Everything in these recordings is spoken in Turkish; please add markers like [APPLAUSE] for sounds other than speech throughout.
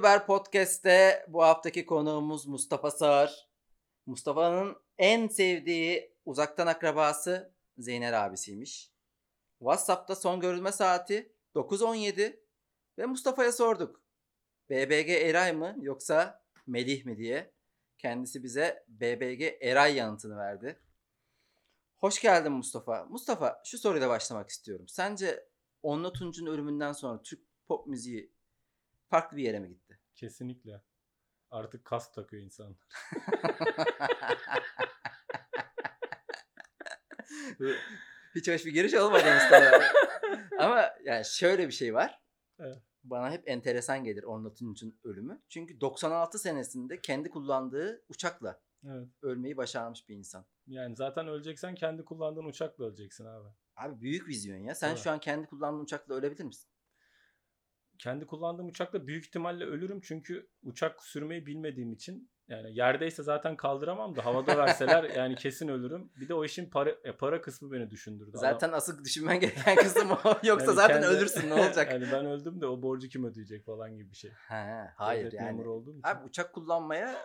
Biber Podcast'te bu haftaki konuğumuz Mustafa Sağır. Mustafa'nın en sevdiği uzaktan akrabası Zeynel abisiymiş. WhatsApp'ta son görülme saati 9.17 ve Mustafa'ya sorduk. BBG Eray mı yoksa Melih mi diye. Kendisi bize BBG Eray yanıtını verdi. Hoş geldin Mustafa. Mustafa şu soruyla başlamak istiyorum. Sence Onla Tunç'un ölümünden sonra Türk pop müziği farklı bir yere mi gitti? Kesinlikle. Artık kask takıyor insan. [LAUGHS] Hiç hoş bir giriş olmadı Mustafa. Ama yani şöyle bir şey var. Evet. Bana hep enteresan gelir Onla Tunç'un ölümü. Çünkü 96 senesinde kendi kullandığı uçakla Evet. ölmeyi başarmış bir insan. Yani zaten öleceksen kendi kullandığın uçakla öleceksin abi. Abi büyük vizyon ya. Sen Evet. şu an kendi kullandığın uçakla ölebilir misin? Kendi kullandığım uçakla büyük ihtimalle ölürüm çünkü uçak sürmeyi bilmediğim için yani yerdeyse zaten kaldıramam da havada verseler [LAUGHS] yani kesin ölürüm. Bir de o işin para ya para kısmı beni düşündürdü. Adam- Zaten asıl düşünmen gereken kısım o. [LAUGHS] Yoksa Yani zaten kendi- ölürsün ne olacak? [LAUGHS] yani ben öldüm de o borcu kim ödeyecek falan gibi bir şey. He, hayır Devlet yani. olduğum için. Abi uçak kullanmaya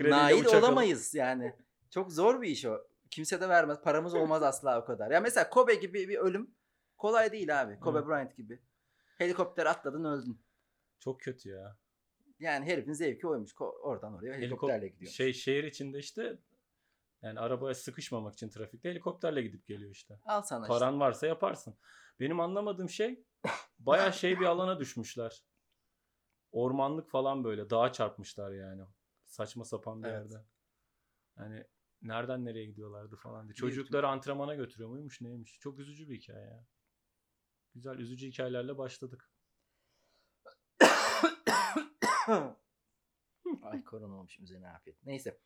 nail uçak olamayız yani. Çok zor bir iş o. Kimse de vermez. Paramız olmaz asla o kadar. Ya mesela Kobe gibi bir ölüm kolay değil abi. Kobe Evet. Bryant gibi. Helikopter atladın öldün. Çok kötü ya. Yani herifin zevki oymuş. Ko- oradan oraya helikopterle Helikop- gidiyor. Şey şehir içinde işte yani arabaya sıkışmamak için trafikte helikopterle gidip geliyor işte. Al sana işte. Paran varsa yaparsın. Benim anlamadığım şey baya şey bir alana düşmüşler. Ormanlık falan böyle dağa çarpmışlar yani. Saçma sapan bir Evet. yerde. Yani nereden nereye gidiyorlardı falan diye. Çocukları antrenmana götürüyor muymuş neymiş. Çok üzücü bir hikaye ya. Güzel üzücü hikayelerle başladık. [COUGHS] Ay korona olmuşum üzerine afiyet. Neyse.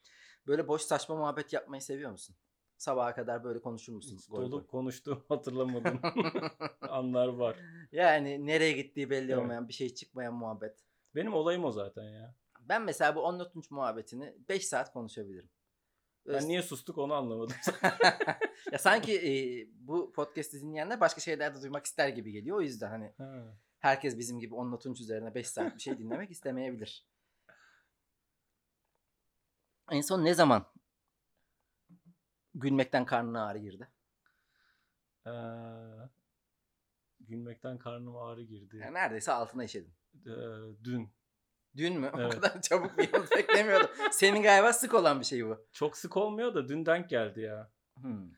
Böyle boş saçma muhabbet yapmayı seviyor musun? Sabaha kadar böyle konuşur musun? Hiç Goy goy? dolu konuştuğum [LAUGHS] hatırlamadım [LAUGHS] anlar var. yani nereye gittiği belli Evet. olmayan bir şey çıkmayan muhabbet. Benim olayım o zaten ya. Ben mesela bu 10 muhabbetini 5 saat konuşabilirim. Ben niye sustuk onu anlamadım. [LAUGHS] ya sanki e, bu podcast'i dinleyenler başka şeyler de duymak ister gibi geliyor. O yüzden hani Ha. herkes bizim gibi 10 Tunç üzerine 5 saat bir şey dinlemek [LAUGHS] istemeyebilir. En son ne zaman gülmekten karnına ağrı girdi? Ee, gülmekten karnım ağrı girdi. Yani neredeyse altına işedin. Ee, dün. Dün mü? [LAUGHS] O Evet. kadar çabuk bir [LAUGHS] yanıt beklemiyordum. Senin galiba sık olan bir şey bu. Çok sık olmuyor da dün denk geldi ya. Hmm.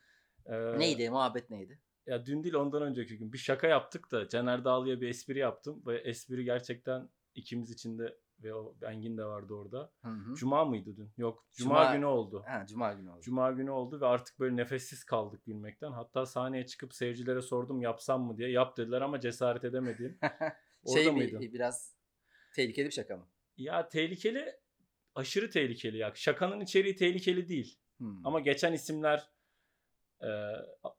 Ee, Neydi? Muhabbet neydi? Ya dün değil ondan önceki gün. Bir şaka yaptık da Caner Dağlı'ya bir espri yaptım. Ve espri gerçekten ikimiz için de ve o Engin de vardı orada. Hı hı. Cuma mıydı dün? Yok. Cuma, Cuma- günü oldu. Ha, Cuma günü oldu. Cuma günü oldu ve artık böyle nefessiz kaldık gülmekten. Hatta sahneye çıkıp seyircilere sordum yapsam mı diye. Yap dediler ama cesaret edemedim. [LAUGHS] Orada şey mıydın? biraz tehlikeli bir şaka mı? Ya tehlikeli, aşırı tehlikeli ya. Şakanın içeriği tehlikeli değil. Hmm. Ama geçen isimler e,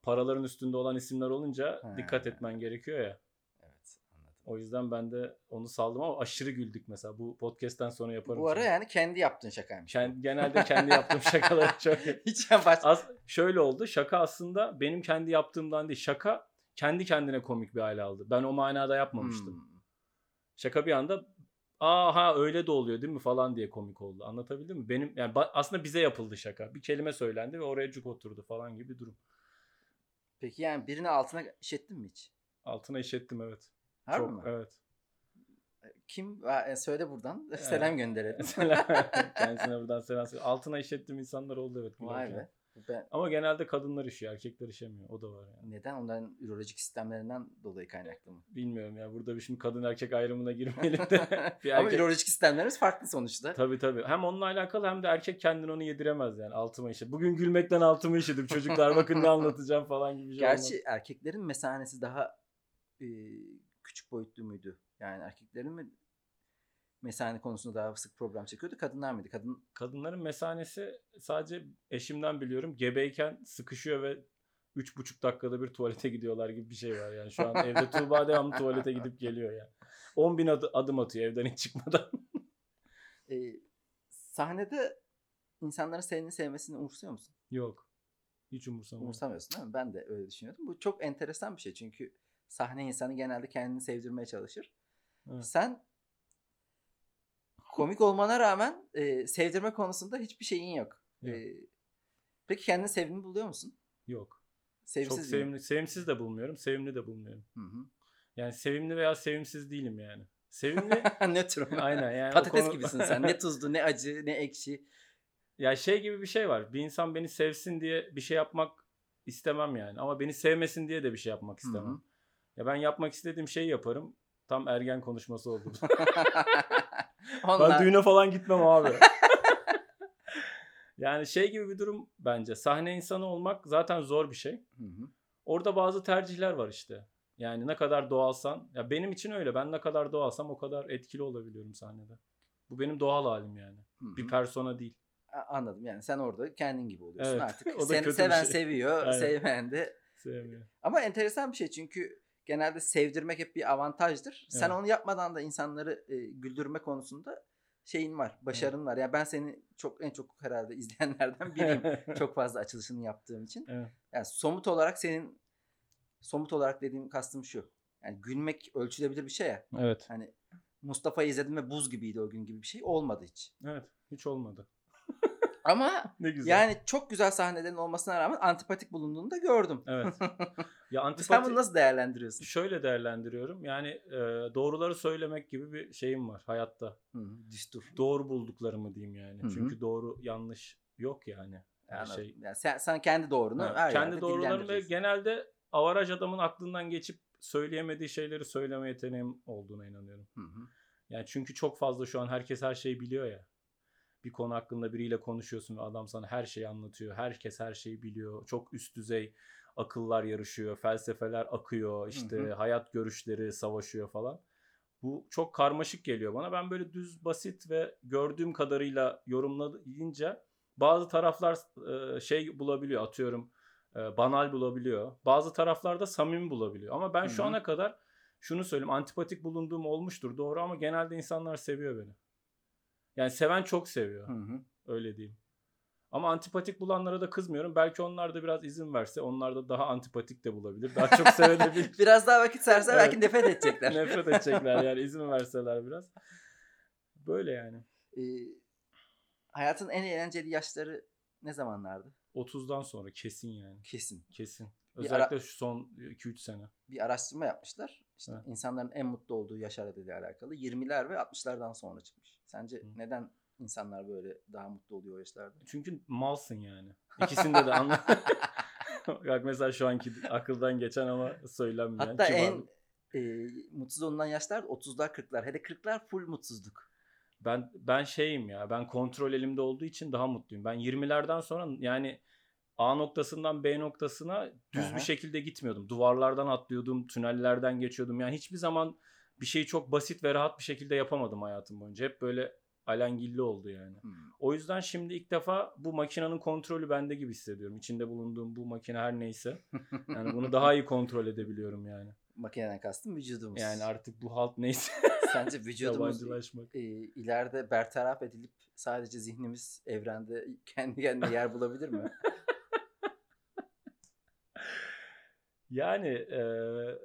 paraların üstünde olan isimler olunca Ha. dikkat etmen gerekiyor ya. Evet anladım. O yüzden ben de onu saldım ama aşırı güldük mesela. Bu podcast'ten sonra yaparım. Bu ara sana. yani kendi yaptığın şakaymış. Kend- genelde kendi yaptığım [LAUGHS] şakaları çok... Hiç baş... Az, şöyle oldu. Şaka aslında benim kendi yaptığımdan değil. Şaka kendi kendine komik bir hale aldı. Ben o manada yapmamıştım. Hmm. Şaka bir anda aha öyle de oluyor değil mi falan diye komik oldu. Anlatabildim mi? Benim yani aslında bize yapıldı şaka. Bir kelime söylendi ve oraya cuk oturdu falan gibi bir durum. Peki yani birini altına işettin mi hiç? Altına işettim evet. Harbi Çok mi? evet. Kim? Aa, e, söyle buradan. [LAUGHS] Selam gönderelim. [LAUGHS] Mesela [LAUGHS] kendisine buradan selam. Altına işettiğim insanlar oldu evet. Vay be. Ben, Ama genelde kadınlar işiyor. Erkekler işemiyor. O da var yani. neden? Onların ürolojik sistemlerinden dolayı kaynaklı mı? Bilmiyorum ya. Burada bir şimdi kadın erkek ayrımına girmeyelim de. [LAUGHS] bir Ama erkek... ürolojik sistemlerimiz farklı sonuçta. Tabii tabii. Hem onunla alakalı hem de erkek kendini onu yediremez yani. Altıma işe. Bugün gülmekten altıma işedim. Çocuklar bakın ne anlatacağım falan gibi bir şey olmaz. Gerçi erkeklerin mesanesi daha e, küçük boyutlu muydu? Yani erkeklerin mi mesane konusunda daha sık problem çekiyordu? Kadınlar mıydı? Kadın Kadınların mesanesi sadece eşimden biliyorum. Gebeyken sıkışıyor ve üç buçuk dakikada bir tuvalete gidiyorlar gibi bir şey var yani. Şu an evde Tuğba devamlı tuvalete gidip geliyor yani. 10 bin adı- adım atıyor evden hiç çıkmadan. [LAUGHS] e, sahnede insanların seni sevmesini umursuyor musun? Yok. Hiç umursamam. Umursamıyorsun değil mi? Ben de öyle düşünüyordum. Bu çok enteresan bir şey çünkü sahne insanı genelde kendini sevdirmeye çalışır. Evet. Sen komik olmana rağmen e, sevdirme konusunda hiçbir şeyin yok. Yok. E, peki kendini sevimli buluyor musun? Yok. Sevimsiz Çok mi? sevimli, sevimsiz de bulmuyorum, sevimli de bulmuyorum. Hı hı. Yani sevimli veya sevimsiz değilim yani. Sevimli [LAUGHS] Nötrüm. aynen yani. Patates konu- gibisin sen. Ne [LAUGHS] tuzlu, ne acı, ne ekşi. Ya şey gibi bir şey var. Bir insan beni sevsin diye bir şey yapmak istemem yani. Ama beni sevmesin diye de bir şey yapmak Hı hı. istemem. Ya ben yapmak istediğim şeyi yaparım. Tam ergen konuşması oldu. [LAUGHS] Onlar... ben düğüne falan gitmem abi. [LAUGHS] yani şey gibi bir durum bence. Sahne insanı olmak zaten zor bir şey. Hı hı. Orada bazı tercihler var işte. Yani ne kadar doğalsan. Ya benim için öyle. Ben ne kadar doğalsam o kadar etkili olabiliyorum sahnede. Bu benim doğal halim yani. Hı hı. Bir persona değil. Anladım yani sen orada kendin gibi oluyorsun Evet, artık. [LAUGHS] Seni seven şey. seviyor, Aynen. sevmeyen de. Sevmiyor. Ama enteresan bir şey çünkü genelde sevdirmek hep bir avantajdır. Sen Evet. onu yapmadan da insanları e, güldürme konusunda şeyin var, başarın var. Yani ben seni çok en çok herhalde [LAUGHS] izleyenlerden biriyim. [LAUGHS] çok fazla açılışını yaptığım için. Evet. Yani somut olarak senin somut olarak dediğim kastım şu. Yani gülmek ölçülebilir bir şey ya. Evet. Hani Mustafa'yı izledim ve buz gibiydi o gün gibi bir şey olmadı hiç. Evet. Hiç olmadı. Ama Ne güzel. yani çok güzel sahnelerin olmasına rağmen antipatik bulunduğunu da gördüm. Evet. [LAUGHS] Ya Sen antipati bunu nasıl değerlendiriyorsun? şöyle değerlendiriyorum. Yani e, doğruları söylemek gibi bir şeyim var hayatta. Hı hı, Düstur. Doğru bulduklarımı diyeyim yani. Hı hı. Çünkü doğru yanlış yok yani. Anladım. şey. Yani sen, sen kendi doğrunu Evet, her kendi yerde doğrularım ve genelde avaraj adamın aklından geçip söyleyemediği şeyleri söyleme yeteneğim olduğuna inanıyorum. Hı hı. Yani çünkü çok fazla şu an herkes her şeyi biliyor ya. Bir konu hakkında biriyle konuşuyorsun ve adam sana her şeyi anlatıyor. Herkes her şeyi biliyor. Çok üst düzey akıllar yarışıyor, felsefeler akıyor, işte hı. hayat görüşleri savaşıyor falan. Bu çok karmaşık geliyor bana. Ben böyle düz, basit ve gördüğüm kadarıyla yorumlayınca bazı taraflar e, şey bulabiliyor, atıyorum e, banal bulabiliyor. Bazı taraflar da samimi bulabiliyor. Ama ben şu Hı hı. ana kadar şunu söyleyeyim, antipatik bulunduğum olmuştur doğru ama genelde insanlar seviyor beni. Yani seven çok seviyor. Hı hı. Öyle diyeyim. Ama antipatik bulanlara da kızmıyorum. Belki onlar da biraz izin verse onlar da daha antipatik de bulabilir. Daha çok [LAUGHS] sevebilir. Biraz daha vakit serse Evet. belki nefret edecekler. [LAUGHS] Nefret edecekler yani izin verseler biraz. Böyle yani. Ee, hayatın en eğlenceli yaşları ne zamanlardı? 30'dan sonra kesin yani. Kesin. Kesin. Özellikle şu son 2-3 sene. Bir araştırma yapmışlar. İşte Evet. insanların en mutlu olduğu yaş aralığıyla alakalı. 20'ler ve 60'lardan sonra çıkmış. Sence Hı. neden insanlar böyle daha mutlu oluyor o yaşlarda? Çünkü malsın yani. İkisinde de anla. [LAUGHS] Bak mesela şu anki akıldan geçen ama söylenmeyen. Hatta en kibarlık. e, mutsuz olunan yaşlar 30'lar 40'lar. Hele 40'lar full mutsuzluk. Ben ben şeyim ya. Ben kontrol elimde olduğu için daha mutluyum. Ben 20'lerden sonra yani A noktasından B noktasına düz Aha. bir şekilde gitmiyordum. Duvarlardan atlıyordum, tünellerden geçiyordum. Yani hiçbir zaman bir şeyi çok basit ve rahat bir şekilde yapamadım hayatım boyunca. Hep böyle alengilli oldu yani. Hmm. O yüzden şimdi ilk defa bu makinenin kontrolü bende gibi hissediyorum. İçinde bulunduğum bu makine her neyse. Yani bunu daha iyi kontrol edebiliyorum yani. [LAUGHS] Makineden kastım vücudumuz. Yani artık bu halt neyse [LAUGHS] Sence [LAUGHS] vücudumuz e, ileride bertaraf edilip sadece zihnimiz evrende kendi kendine yer bulabilir mi? Yani e,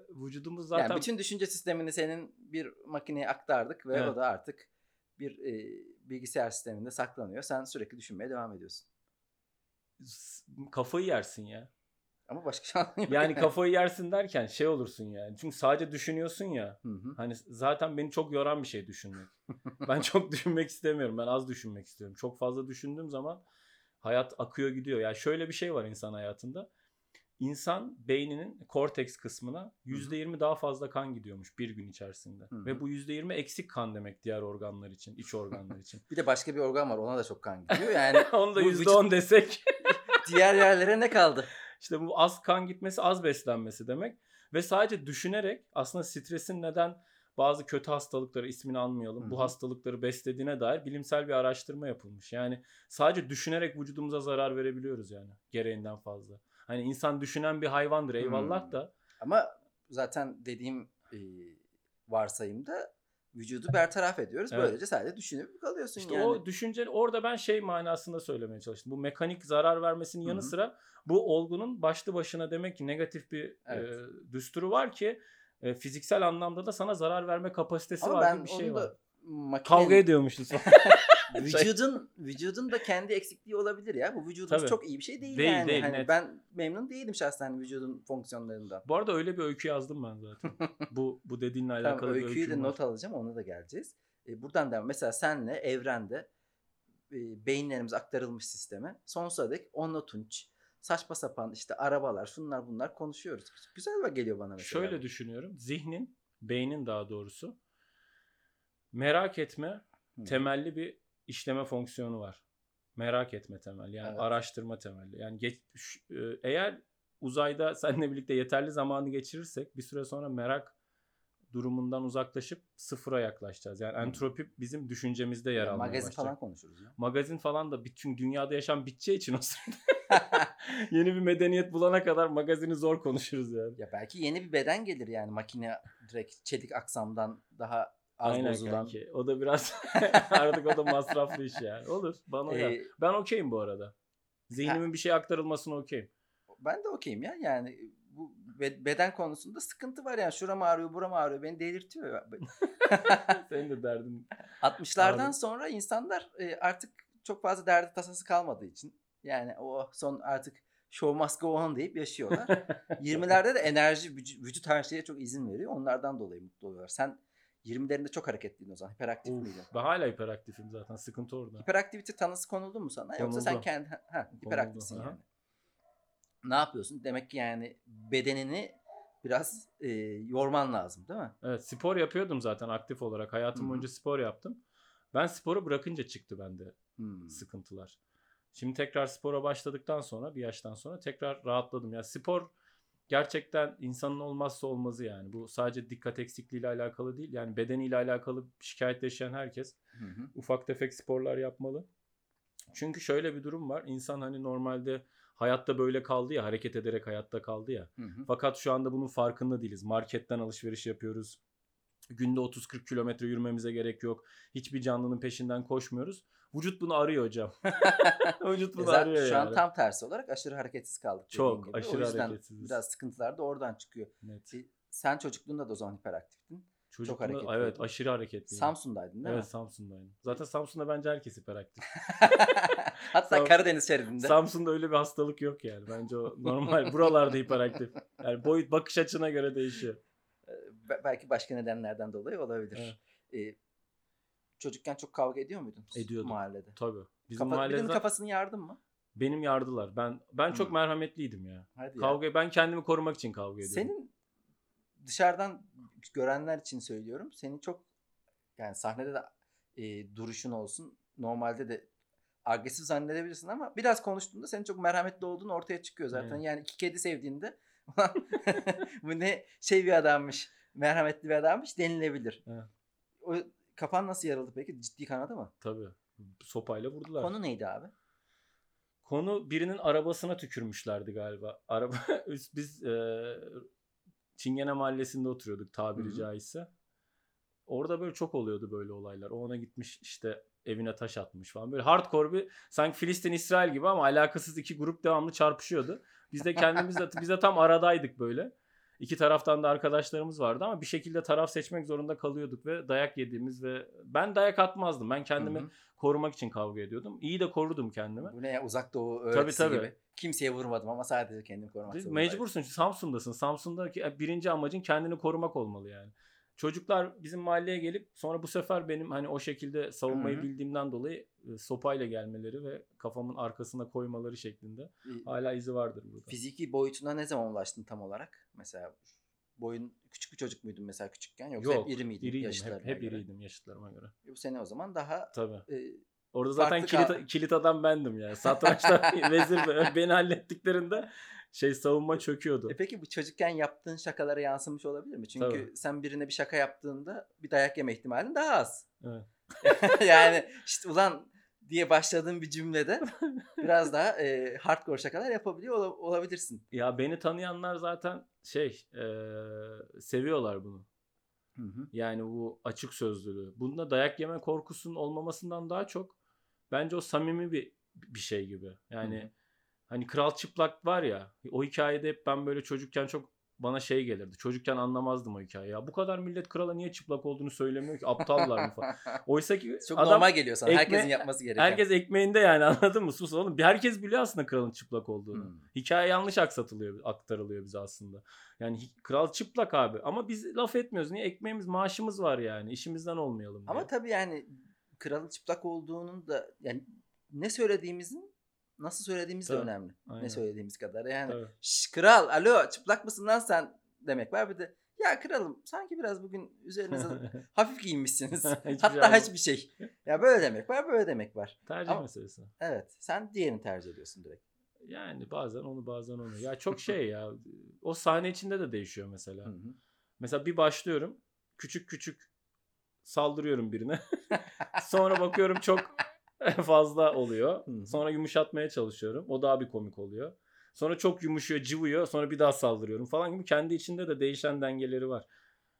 vücudumuz zaten Yani bütün düşünce sistemini senin bir makineye aktardık ve Evet. o da artık bir e, bilgisayar sisteminde saklanıyor. Sen sürekli düşünmeye devam ediyorsun. kafayı yersin ya. Ama başka [LAUGHS] şansın yok. Yani kafayı yersin derken şey olursun yani. Çünkü sadece düşünüyorsun ya. Hı hı. Hani zaten beni çok yoran bir şey düşünmek. [LAUGHS] ben çok düşünmek istemiyorum. Ben az düşünmek istiyorum. Çok fazla düşündüğüm zaman hayat akıyor gidiyor. Yani şöyle bir şey var insan hayatında. İnsan beyninin korteks kısmına %20 daha fazla kan gidiyormuş bir gün içerisinde. Hı hı. Ve bu %20 eksik kan demek diğer organlar için, iç organlar için. [LAUGHS] Bir de başka bir organ var ona da çok kan gidiyor. Yani [LAUGHS] Onu da Bu %10 desek. [LAUGHS] diğer yerlere ne kaldı? İşte bu az kan gitmesi, az beslenmesi demek. Ve sadece düşünerek aslında stresin neden bazı kötü hastalıkları ismini almayalım. Hı hı. Bu hastalıkları beslediğine dair bilimsel bir araştırma yapılmış. Yani sadece düşünerek vücudumuza zarar verebiliyoruz yani gereğinden fazla. Hani insan düşünen bir hayvandır eyvallah Hmm. da Ama zaten dediğim e, varsayımda vücudu bertaraf ediyoruz. Evet. Böylece sadece düşünüp kalıyorsun işte yani. o düşünce orada ben şey manasında söylemeye çalıştım. Bu mekanik zarar vermesinin yanı Hı hı. sıra bu olgunun başlı başına demek ki negatif bir Evet. e, düsturu var ki e, fiziksel anlamda da sana zarar verme kapasitesi Ama var ben gibi bir onu şey da var. makinenin- Kavga ediyormuşuz. [LAUGHS] [LAUGHS] [LAUGHS] vücudun vücudun da kendi eksikliği olabilir ya. Bu vücudumuz Tabii. çok iyi bir şey değil, Değil, yani. değil, hani net. ben memnun değilim şahsen vücudun fonksiyonlarından. Bu arada öyle bir öykü yazdım ben zaten. [LAUGHS] bu bu dediğinle Tamam, alakalı bir öyküyü öyküm de var. not alacağım. Ona da geleceğiz. E, buradan devam. Mesela senle evrende e, beyinlerimiz aktarılmış sisteme. Sonsuza dek onunla tunç. Saçma sapan işte arabalar şunlar bunlar konuşuyoruz. Güzel bak geliyor bana mesela. Şöyle düşünüyorum. Zihnin, beynin daha doğrusu merak etme temelli bir işleme fonksiyonu var. Merak etme temel. Yani Evet. araştırma temelli. Yani geç, e, eğer uzayda [LAUGHS] seninle birlikte yeterli zamanı geçirirsek bir süre sonra merak durumundan uzaklaşıp sıfıra yaklaşacağız. Yani Hı. entropi bizim düşüncemizde yer Yani almaya magazin başlayacak. falan konuşuruz ya. Magazin falan da bütün dünyada yaşam biteceği için o sırada [LAUGHS] [LAUGHS] yeni bir medeniyet bulana kadar magazini zor konuşuruz yani. ya belki yeni bir beden gelir yani makine direkt çelik aksamdan daha az Aynen bozulan. kanki. O da biraz [LAUGHS] artık o da masraflı iş yani. Olur. Bana. Ee, Ben okeyim bu arada. Zihnimin bir şey aktarılmasına okeyim. ben de okeyim ya yani bu be- beden konusunda sıkıntı var yani şuram ağrıyor buram ağrıyor beni delirtiyor. [LAUGHS] [LAUGHS] Senin de derdin. 60'lardan Abi. sonra insanlar e, artık çok fazla derdi tasası kalmadığı için yani o son artık show must go on deyip yaşıyorlar. 20'lerde de enerji, vücut, vücut her şeye çok izin veriyor. Onlardan dolayı mutlu oluyorlar. Sen 20'lerinde çok hareketliydin o zaman. Hiperaktif Uf, miydin? ben hala hiperaktifim zaten. Sıkıntı orada. Hiperaktivite tanısı konuldu mu sana? Yoksa sen Konuldu. kendi ha, hiperaktifsin aha. yani. Ne yapıyorsun? Demek ki yani bedenini biraz e, yorman lazım değil mi? Evet spor yapıyordum zaten aktif olarak. Hayatım boyunca spor yaptım. Ben sporu bırakınca çıktı bende Hmm. sıkıntılar. Şimdi tekrar spora başladıktan sonra bir yaştan sonra tekrar rahatladım. Yani spor gerçekten insanın olmazsa olmazı yani. Bu sadece dikkat eksikliğiyle alakalı değil. Yani bedeniyle alakalı şikayet yaşayan herkes Hı hı. ufak tefek sporlar yapmalı. Çünkü şöyle bir durum var. İnsan hani normalde hayatta böyle kaldı ya, hareket ederek hayatta kaldı ya. Hı hı. Fakat şu anda bunun farkında değiliz. Marketten alışveriş yapıyoruz. Günde 30-40 kilometre yürümemize gerek yok. Hiçbir canlının peşinden koşmuyoruz. Vücut bunu arıyor hocam. [LAUGHS] [LAUGHS] Vücut bunu Zaten arıyor şu yani. an tam tersi olarak aşırı hareketsiz kaldık. Çok, gibi. aşırı hareketsiziz. Biraz sıkıntılar da oradan çıkıyor. Net. E, Sen çocukluğunda da o zaman hiperaktiftin. Çocukluğunda- hareketli Evet aşırı hareketli. Samsun'daydın değil Evet mi? Samsun'daydım. Zaten Samsun'da bence herkes hiperaktif. [LAUGHS] Hatta Sam- Karadeniz şeridinde. Samsun'da öyle bir hastalık yok yani. Bence o normal. Buralarda hiperaktif. Yani boyut bakış açına göre değişiyor. Be- belki başka nedenlerden dolayı olabilir. E, çocukken çok kavga ediyor muydun? Ediyordum. Mahallede. Tabii. Bizim Kafa, mahallede birinin kafasını yardın mı? benim yardılar. Ben ben çok Hmm. merhametliydim ya. Hadi ya. Kavga ben kendimi korumak için kavga ediyordum. Senin dışarıdan görenler için söylüyorum. Seni çok yani sahnede de e, duruşun olsun. Normalde de agresif zannedebilirsin ama biraz konuştuğunda senin çok merhametli olduğun ortaya çıkıyor zaten. Aynen. Yani iki kedi sevdiğinde "Ulan [LAUGHS] bu ne şey bir adammış, merhametli bir adammış denilebilir. Evet. O kafan nasıl yarıldı peki? Ciddi kanadı mı? Tabii. Sopayla vurdular. Konu neydi abi? Konu birinin arabasına tükürmüşlerdi galiba. Araba [LAUGHS] biz e, Çingene Mahallesi'nde oturuyorduk tabiri Hı hı. caizse. Orada böyle çok oluyordu böyle olaylar. O ona gitmiş işte evine taş atmış falan. Böyle hardcore bir sanki Filistin İsrail gibi ama alakasız iki grup devamlı çarpışıyordu. Biz de kendimiz de biz de tam aradaydık böyle. İki taraftan da arkadaşlarımız vardı ama bir şekilde taraf seçmek zorunda kalıyorduk ve dayak yediğimiz ve ben dayak atmazdım. Ben kendimi Hı hı. korumak için kavga ediyordum. İyi de korudum kendimi. Bu ne ya uzak doğu öğretisi tabii. gibi. Kimseye vurmadım ama sadece kendimi korumak zorundaydım. Mecbursun çünkü Samsun'dasın. Samsun'daki birinci amacın kendini korumak olmalı yani. Çocuklar bizim mahalleye gelip sonra bu sefer benim hani o şekilde savunmayı Hı hı. bildiğimden dolayı e, sopayla gelmeleri ve kafamın arkasına koymaları şeklinde E, hala izi vardır burada. Fiziki boyutuna ne zaman ulaştın tam olarak? Mesela boyun küçük bir çocuk muydun mesela küçükken yoksa Yok, hep iri miydin iriydim. yaşlarına Hep, hep göre? iriydim yaşıtlarıma göre. Bu sene o zaman daha Tabii. e, Orada zaten kilit, kal- kilit adam bendim yani. Satrançta [LAUGHS] vezir beni hallettiklerinde şey savunma çöküyordu. E peki bu çocukken yaptığın şakalara yansımış olabilir mi? Çünkü Tabii. sen birine bir şaka yaptığında bir dayak yeme ihtimalin daha az. Evet. [LAUGHS] yani işte ulan diye başladığın bir cümlede biraz daha e, hardcore şakalar yapabiliyor ola- olabilirsin. Ya beni tanıyanlar zaten şey e, seviyorlar bunu. Hı hı. Yani bu açık sözlülüğü. Bunda dayak yeme korkusunun olmamasından daha çok bence o samimi bir bir şey gibi. Yani Hı hı. hani kral çıplak var ya o hikayede hep ben böyle çocukken çok bana şey gelirdi. Çocukken anlamazdım o hikayeyi. Ya bu kadar millet krala niye çıplak olduğunu söylemiyor ki? Aptallar mı falan. [LAUGHS] Oysa ki Çok adam normal geliyor sana. ekme- Herkesin yapması gereken. herkes ekmeğinde yani [LAUGHS] anladın mı? Sus oğlum. Herkes biliyor aslında kralın çıplak olduğunu. Hmm. Hikaye yanlış aksatılıyor, aktarılıyor bize aslında. Yani kral çıplak abi ama biz laf etmiyoruz. Niye? Ekmeğimiz, maaşımız var yani. İşimizden olmayalım diye. Ama tabii yani kralın çıplak olduğunun da yani ne söylediğimizin nasıl söylediğimiz de Tabii, önemli. aynen. Ne söylediğimiz kadar. Yani Tabii. "Şş, kral alo çıplak mısın lan sen demek var bir de ya kralım sanki biraz bugün üzerinize [LAUGHS] hafif giyinmişsiniz. Hiçbir Hatta şey hiçbir şey. Ya böyle demek var böyle demek var. Tercih Ama- meselesi. Evet sen diğerini tercih ediyorsun direkt. Yani bazen onu bazen onu. Ya çok şey ya. O sahne içinde de değişiyor mesela. Hı hı. Mesela bir başlıyorum. Küçük küçük saldırıyorum birine. [LAUGHS] Sonra bakıyorum çok [LAUGHS] fazla oluyor. Sonra yumuşatmaya çalışıyorum. O daha bir komik oluyor. Sonra çok yumuşuyor, cıvıyor. Sonra bir daha saldırıyorum falan gibi kendi içinde de değişen dengeleri var.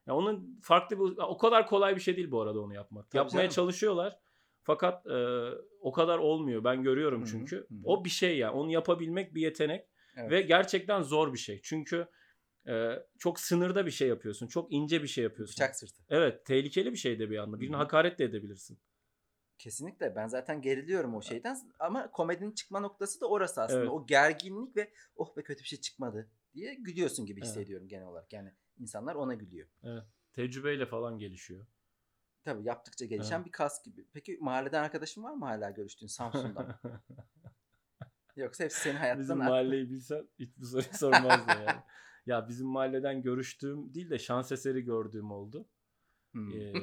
Ya onun farklı bir o kadar kolay bir şey değil bu arada onu yapmak. Tabii Yapmaya canım. çalışıyorlar. Fakat e, o kadar olmuyor. Ben görüyorum çünkü. hı hı. O bir şey yani. Onu yapabilmek bir yetenek Evet. ve gerçekten zor bir şey. Çünkü e, çok sınırda bir şey yapıyorsun. Çok ince bir şey yapıyorsun. Bıçak sırtı. Evet, tehlikeli bir şey de bir anda. Birine Hı hı. hakaret de edebilirsin. Kesinlikle ben zaten geriliyorum o şeyden ama komedinin çıkma noktası da orası aslında. Evet. O gerginlik ve oh be kötü bir şey çıkmadı diye gülüyorsun gibi Evet. hissediyorum genel olarak. Yani insanlar ona gülüyor. Tecrübeyle falan gelişiyor. Tabii yaptıkça gelişen Evet. bir kas gibi. Peki mahalleden arkadaşın var mı hala görüştüğün Samsun'dan? [LAUGHS] Yoksa hepsi senin hayattan bizim mahalleyi bilsen hiç bu soruyu sormazdın yani. [LAUGHS] Ya bizim mahalleden görüştüğüm değil de şans eseri gördüğüm oldu. Hmm. Ee,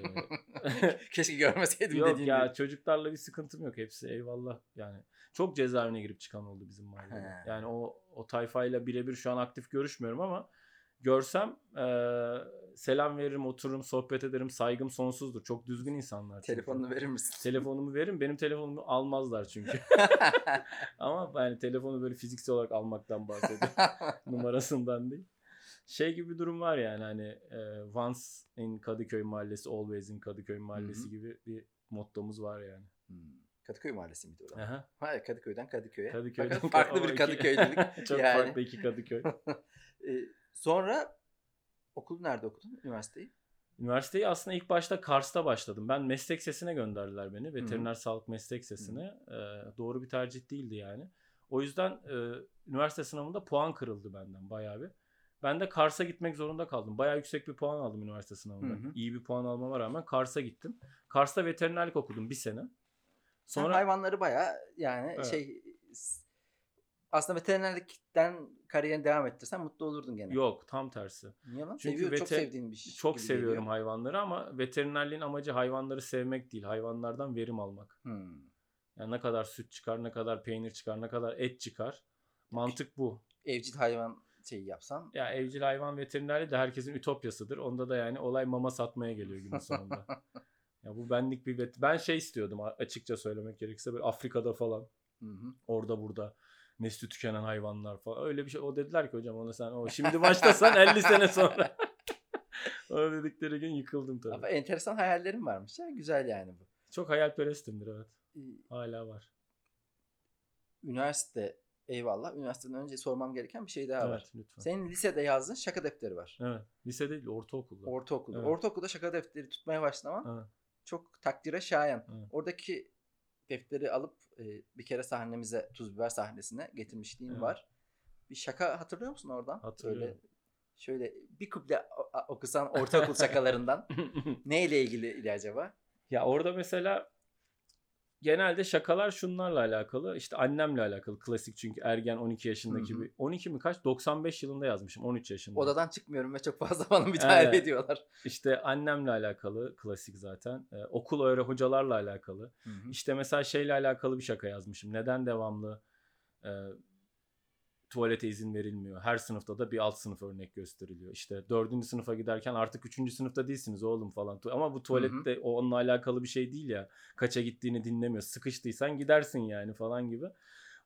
[LAUGHS] [LAUGHS] Keşke görmeseydim yok dediğin ya gibi. çocuklarla bir sıkıntım yok hepsi eyvallah yani. Çok cezaevine girip çıkan oldu bizim mahallede. He. Yani o o tayfayla birebir şu an aktif görüşmüyorum ama görsem eee, selam veririm, otururum, sohbet ederim. Saygım sonsuzdur. Çok düzgün insanlar. çünkü. Telefonunu verir misin? Telefonumu verin. Benim telefonumu almazlar çünkü. [LAUGHS] ama yani telefonu böyle fiziksel olarak almaktan bahsediyorum. Numarasından değil. Şey gibi bir durum var yani hani e, once in Kadıköy Mahallesi, always in Kadıköy Mahallesi Hı hı. gibi bir mottomuz var yani. Hmm. Kadıköy Mahallesi miydi orası? Aha. Hayır Kadıköy'den Kadıköy'e. Kadıköy'den Fakat farklı bir Kadıköylülük. [LAUGHS] Çok yani. farklı iki Kadıköy. Ee, [LAUGHS] sonra okulu nerede okudun? Üniversiteyi? Üniversiteyi aslında ilk başta Kars'ta başladım. Ben meslek sesine gönderdiler beni. Veteriner sağlık meslek sesine. Ee, doğru bir tercih değildi yani. O yüzden e, üniversite sınavında puan kırıldı benden bayağı bir. Ben de Kars'a gitmek zorunda kaldım. Bayağı yüksek bir puan aldım üniversite sınavında. Hı hı. İyi bir puan almama rağmen Kars'a gittim. Kars'ta veterinerlik okudum bir sene. Sen Sonra hayvanları bayağı yani Evet. şey aslında veterinerlikten kariyerini devam ettirsen mutlu olurdun gene. yok tam tersi. Niye lan? Çünkü Seviyor, çok veter- sevdiğin bir şey. Çok seviyorum geliyor. hayvanları ama veterinerliğin amacı hayvanları sevmek değil. Hayvanlardan verim almak. Hmm. Yani ne kadar süt çıkar, ne kadar peynir çıkar, ne kadar et çıkar. Mantık bu. Evcil hayvan şeyi yapsan. Ya evcil hayvan veterinerliği de herkesin ütopyasıdır. Onda da yani olay mama satmaya geliyor günün sonunda. [LAUGHS] ya bu benlik bir vet. Ben şey istiyordum açıkça söylemek gerekirse böyle Afrika'da falan Hı hı. orada burada nesli tükenen hayvanlar falan öyle bir şey. O dediler ki hocam ona sen o şimdi başlasan 50 sene sonra. [LAUGHS] o dedikleri gün yıkıldım tabii. Ama enteresan hayallerin varmış ya. Güzel yani bu. Çok hayalperestimdir evet. Hala var. Üniversite eyvallah. Üniversiteden önce sormam gereken bir şey daha var. Evet lütfen. Senin lisede yazdığın şaka defteri var. Evet. Lise değil ortaokulda. Ortaokulda. Evet. Ortaokulda şaka defteri tutmaya başlaman Evet. çok takdire şayan. Evet. Oradaki defteri alıp e, bir kere sahnemize tuz biber sahnesine getirmişliğin Evet. var. Bir şaka hatırlıyor musun oradan? Hatırlıyorum. Böyle, şöyle bir kuple okusan ortaokul [LAUGHS] şakalarından. [LAUGHS] Neyle ilgili acaba? Ya orada mesela genelde şakalar şunlarla alakalı. İşte annemle alakalı. Klasik çünkü ergen 12 yaşındaki Hı hı. bir. 12 mi kaç? 95 yılında yazmışım. 13 yaşında. Odadan çıkmıyorum ve çok fazla bana müdahale Evet. ediyorlar. İşte annemle alakalı. Klasik zaten. Ee, okul öyle hocalarla alakalı. İşte mesela şeyle alakalı bir şaka yazmışım. Neden devamlı e, tuvalete izin verilmiyor? Her sınıfta da bir alt sınıf örnek gösteriliyor. İşte dördüncü sınıfa giderken artık üçüncü sınıfta değilsiniz oğlum falan. Ama bu tuvalette o onunla alakalı bir şey değil ya. Kaça gittiğini dinlemiyor. Sıkıştıysan gidersin yani falan gibi.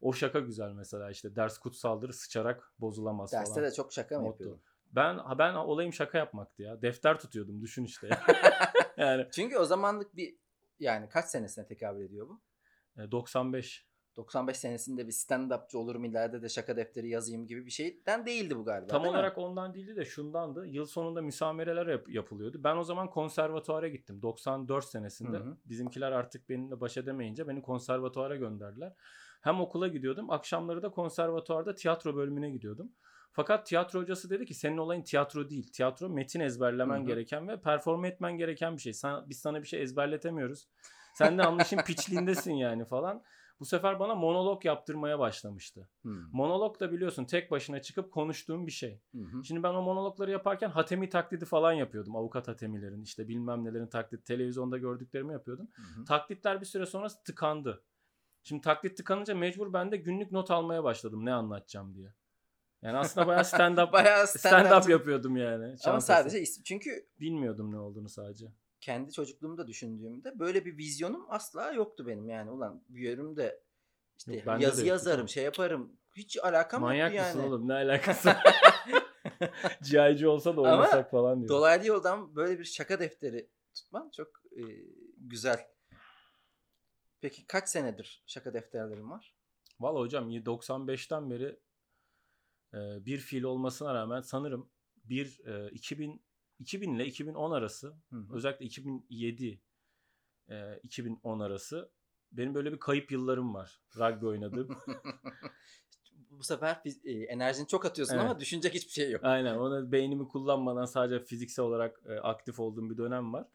O şaka güzel mesela işte ders kutsaldır sıçarak bozulamaz Derste falan. de çok şaka mı yapıyordun? Ben ben olayım şaka yapmaktı ya. Defter tutuyordum düşün işte. [LAUGHS] yani Çünkü o zamanlık bir yani kaç senesine tekabül ediyor bu? e, 95 95 senesinde bir stand-upçı olurum ileride de şaka defteri yazayım gibi bir şeyden değildi bu galiba. Tam değil mi? olarak ondan değildi de şundandı. Yıl sonunda müsamereler yap- yapılıyordu. Ben o zaman konservatuara gittim. 94 senesinde. Hı hı. Bizimkiler artık benimle baş edemeyince beni konservatuara gönderdiler. Hem okula gidiyordum. Akşamları da konservatuarda tiyatro bölümüne gidiyordum. Fakat tiyatro hocası dedi ki senin olayın tiyatro değil. Tiyatro metin ezberlemen Hı hı. gereken ve perform etmen gereken bir şey. Sen, biz sana bir şey ezberletemiyoruz. Sen de anlaşın [LAUGHS] piçliğindesin yani falan. Bu sefer bana monolog yaptırmaya başlamıştı. Hmm. Monolog da biliyorsun tek başına çıkıp konuştuğum bir şey. Hı. Şimdi ben o monologları yaparken hatemi taklidi falan yapıyordum. Avukat hatemilerin işte bilmem nelerin taklidi. Televizyonda gördüklerimi yapıyordum. Hı. Taklitler bir süre sonra tıkandı. Şimdi taklit tıkanınca mecbur ben de günlük not almaya başladım ne anlatacağım diye. Yani aslında bayağı stand-up [LAUGHS] Bayağı stand-up stand-up yapıyordum yani. Ama Çantası. sadece isim. Çünkü bilmiyordum ne olduğunu sadece. Kendi çocukluğumda düşündüğümde böyle bir vizyonum asla yoktu benim yani. Ulan büyüyorum da işte Yok, de yazı yoktu yazarım, şey yaparım. Hiç alakam Manyak yoktu mısın yani. oğlum ne alakası? [LAUGHS] G.I. [LAUGHS] olsa da Ama oynasak falan diyor. Dolaylı yoldan böyle bir şaka defteri tutman çok e, güzel. Peki kaç senedir şaka defterlerin var? Valla hocam 95'ten beri e, bir fiil olmasına rağmen sanırım bir e, 2000 2000 ile 2010 arası Hı özellikle 2007 e, 2010 arası benim böyle bir kayıp yıllarım var rugby oynadığım. [LAUGHS] [LAUGHS] Bu sefer fiz- e, enerjini çok atıyorsun Evet. ama düşünecek hiçbir şey yok. Aynen ona beynimi kullanmadan sadece fiziksel olarak e, aktif olduğum bir dönem var.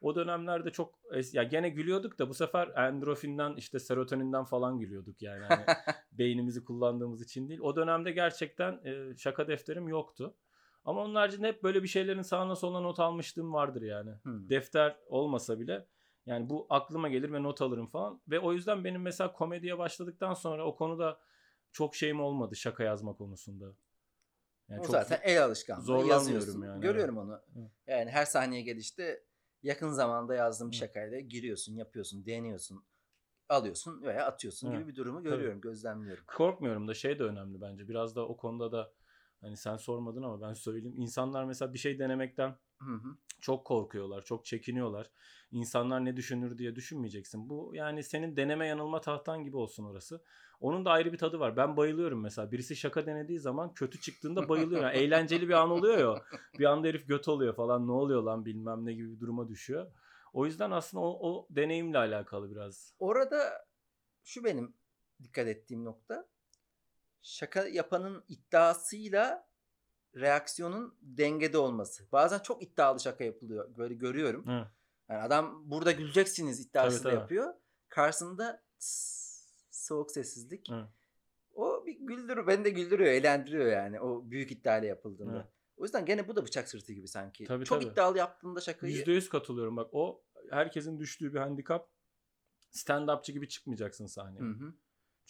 O dönemlerde çok es- ya gene gülüyorduk da bu sefer endorfinden işte serotoninden falan gülüyorduk yani. Hani [LAUGHS] beynimizi kullandığımız için değil. O dönemde gerçekten e, şaka defterim yoktu. Ama onun haricinde hep böyle bir şeylerin sağına soluna not almışlığım vardır yani. Hmm. Defter olmasa bile yani bu aklıma gelir ve not alırım falan. Ve o yüzden benim mesela komediye başladıktan sonra o konuda çok şeyim olmadı şaka yazma konusunda. Yani o çok zaten el alışkanlığı. zorlanmıyorum Yazıyorsun. yani, Görüyorum onu. Evet. Yani her sahneye gelişte yakın zamanda yazdığım bir şakayla giriyorsun, yapıyorsun, deniyorsun, alıyorsun veya atıyorsun gibi bir durumu görüyorum, gözlemliyorum. korkmuyorum da şey de önemli bence. Biraz da o konuda da hani sen sormadın ama ben söyleyeyim. İnsanlar mesela bir şey denemekten Hı hı. çok korkuyorlar, çok çekiniyorlar. İnsanlar ne düşünür diye düşünmeyeceksin. Bu yani senin deneme yanılma tahtan gibi olsun orası. Onun da ayrı bir tadı var. Ben bayılıyorum mesela. Birisi şaka denediği zaman kötü çıktığında bayılıyorum. Yani eğlenceli bir an oluyor ya. Bir anda herif göt oluyor falan. Ne oluyor lan bilmem ne gibi bir duruma düşüyor. O yüzden aslında o, o deneyimle alakalı biraz. Orada şu benim dikkat ettiğim nokta. Şaka yapanın iddiasıyla reaksiyonun dengede olması. Bazen çok iddialı şaka yapılıyor. Böyle görüyorum. Hı. Yani adam burada güleceksiniz iddiası da yapıyor. Karşısında soğuk sessizlik. Hı. O bir güldürüyor. Beni de güldürüyor, eğlendiriyor yani. O büyük iddiayla yapıldığında. Evet. O yüzden gene bu da bıçak sırtı gibi sanki. Tabii, çok tabii. iddialı yaptığında şakayı. %100 katılıyorum. Bak o herkesin düştüğü bir handikap. Stand-upçı gibi çıkmayacaksın sahneye. Hı hı.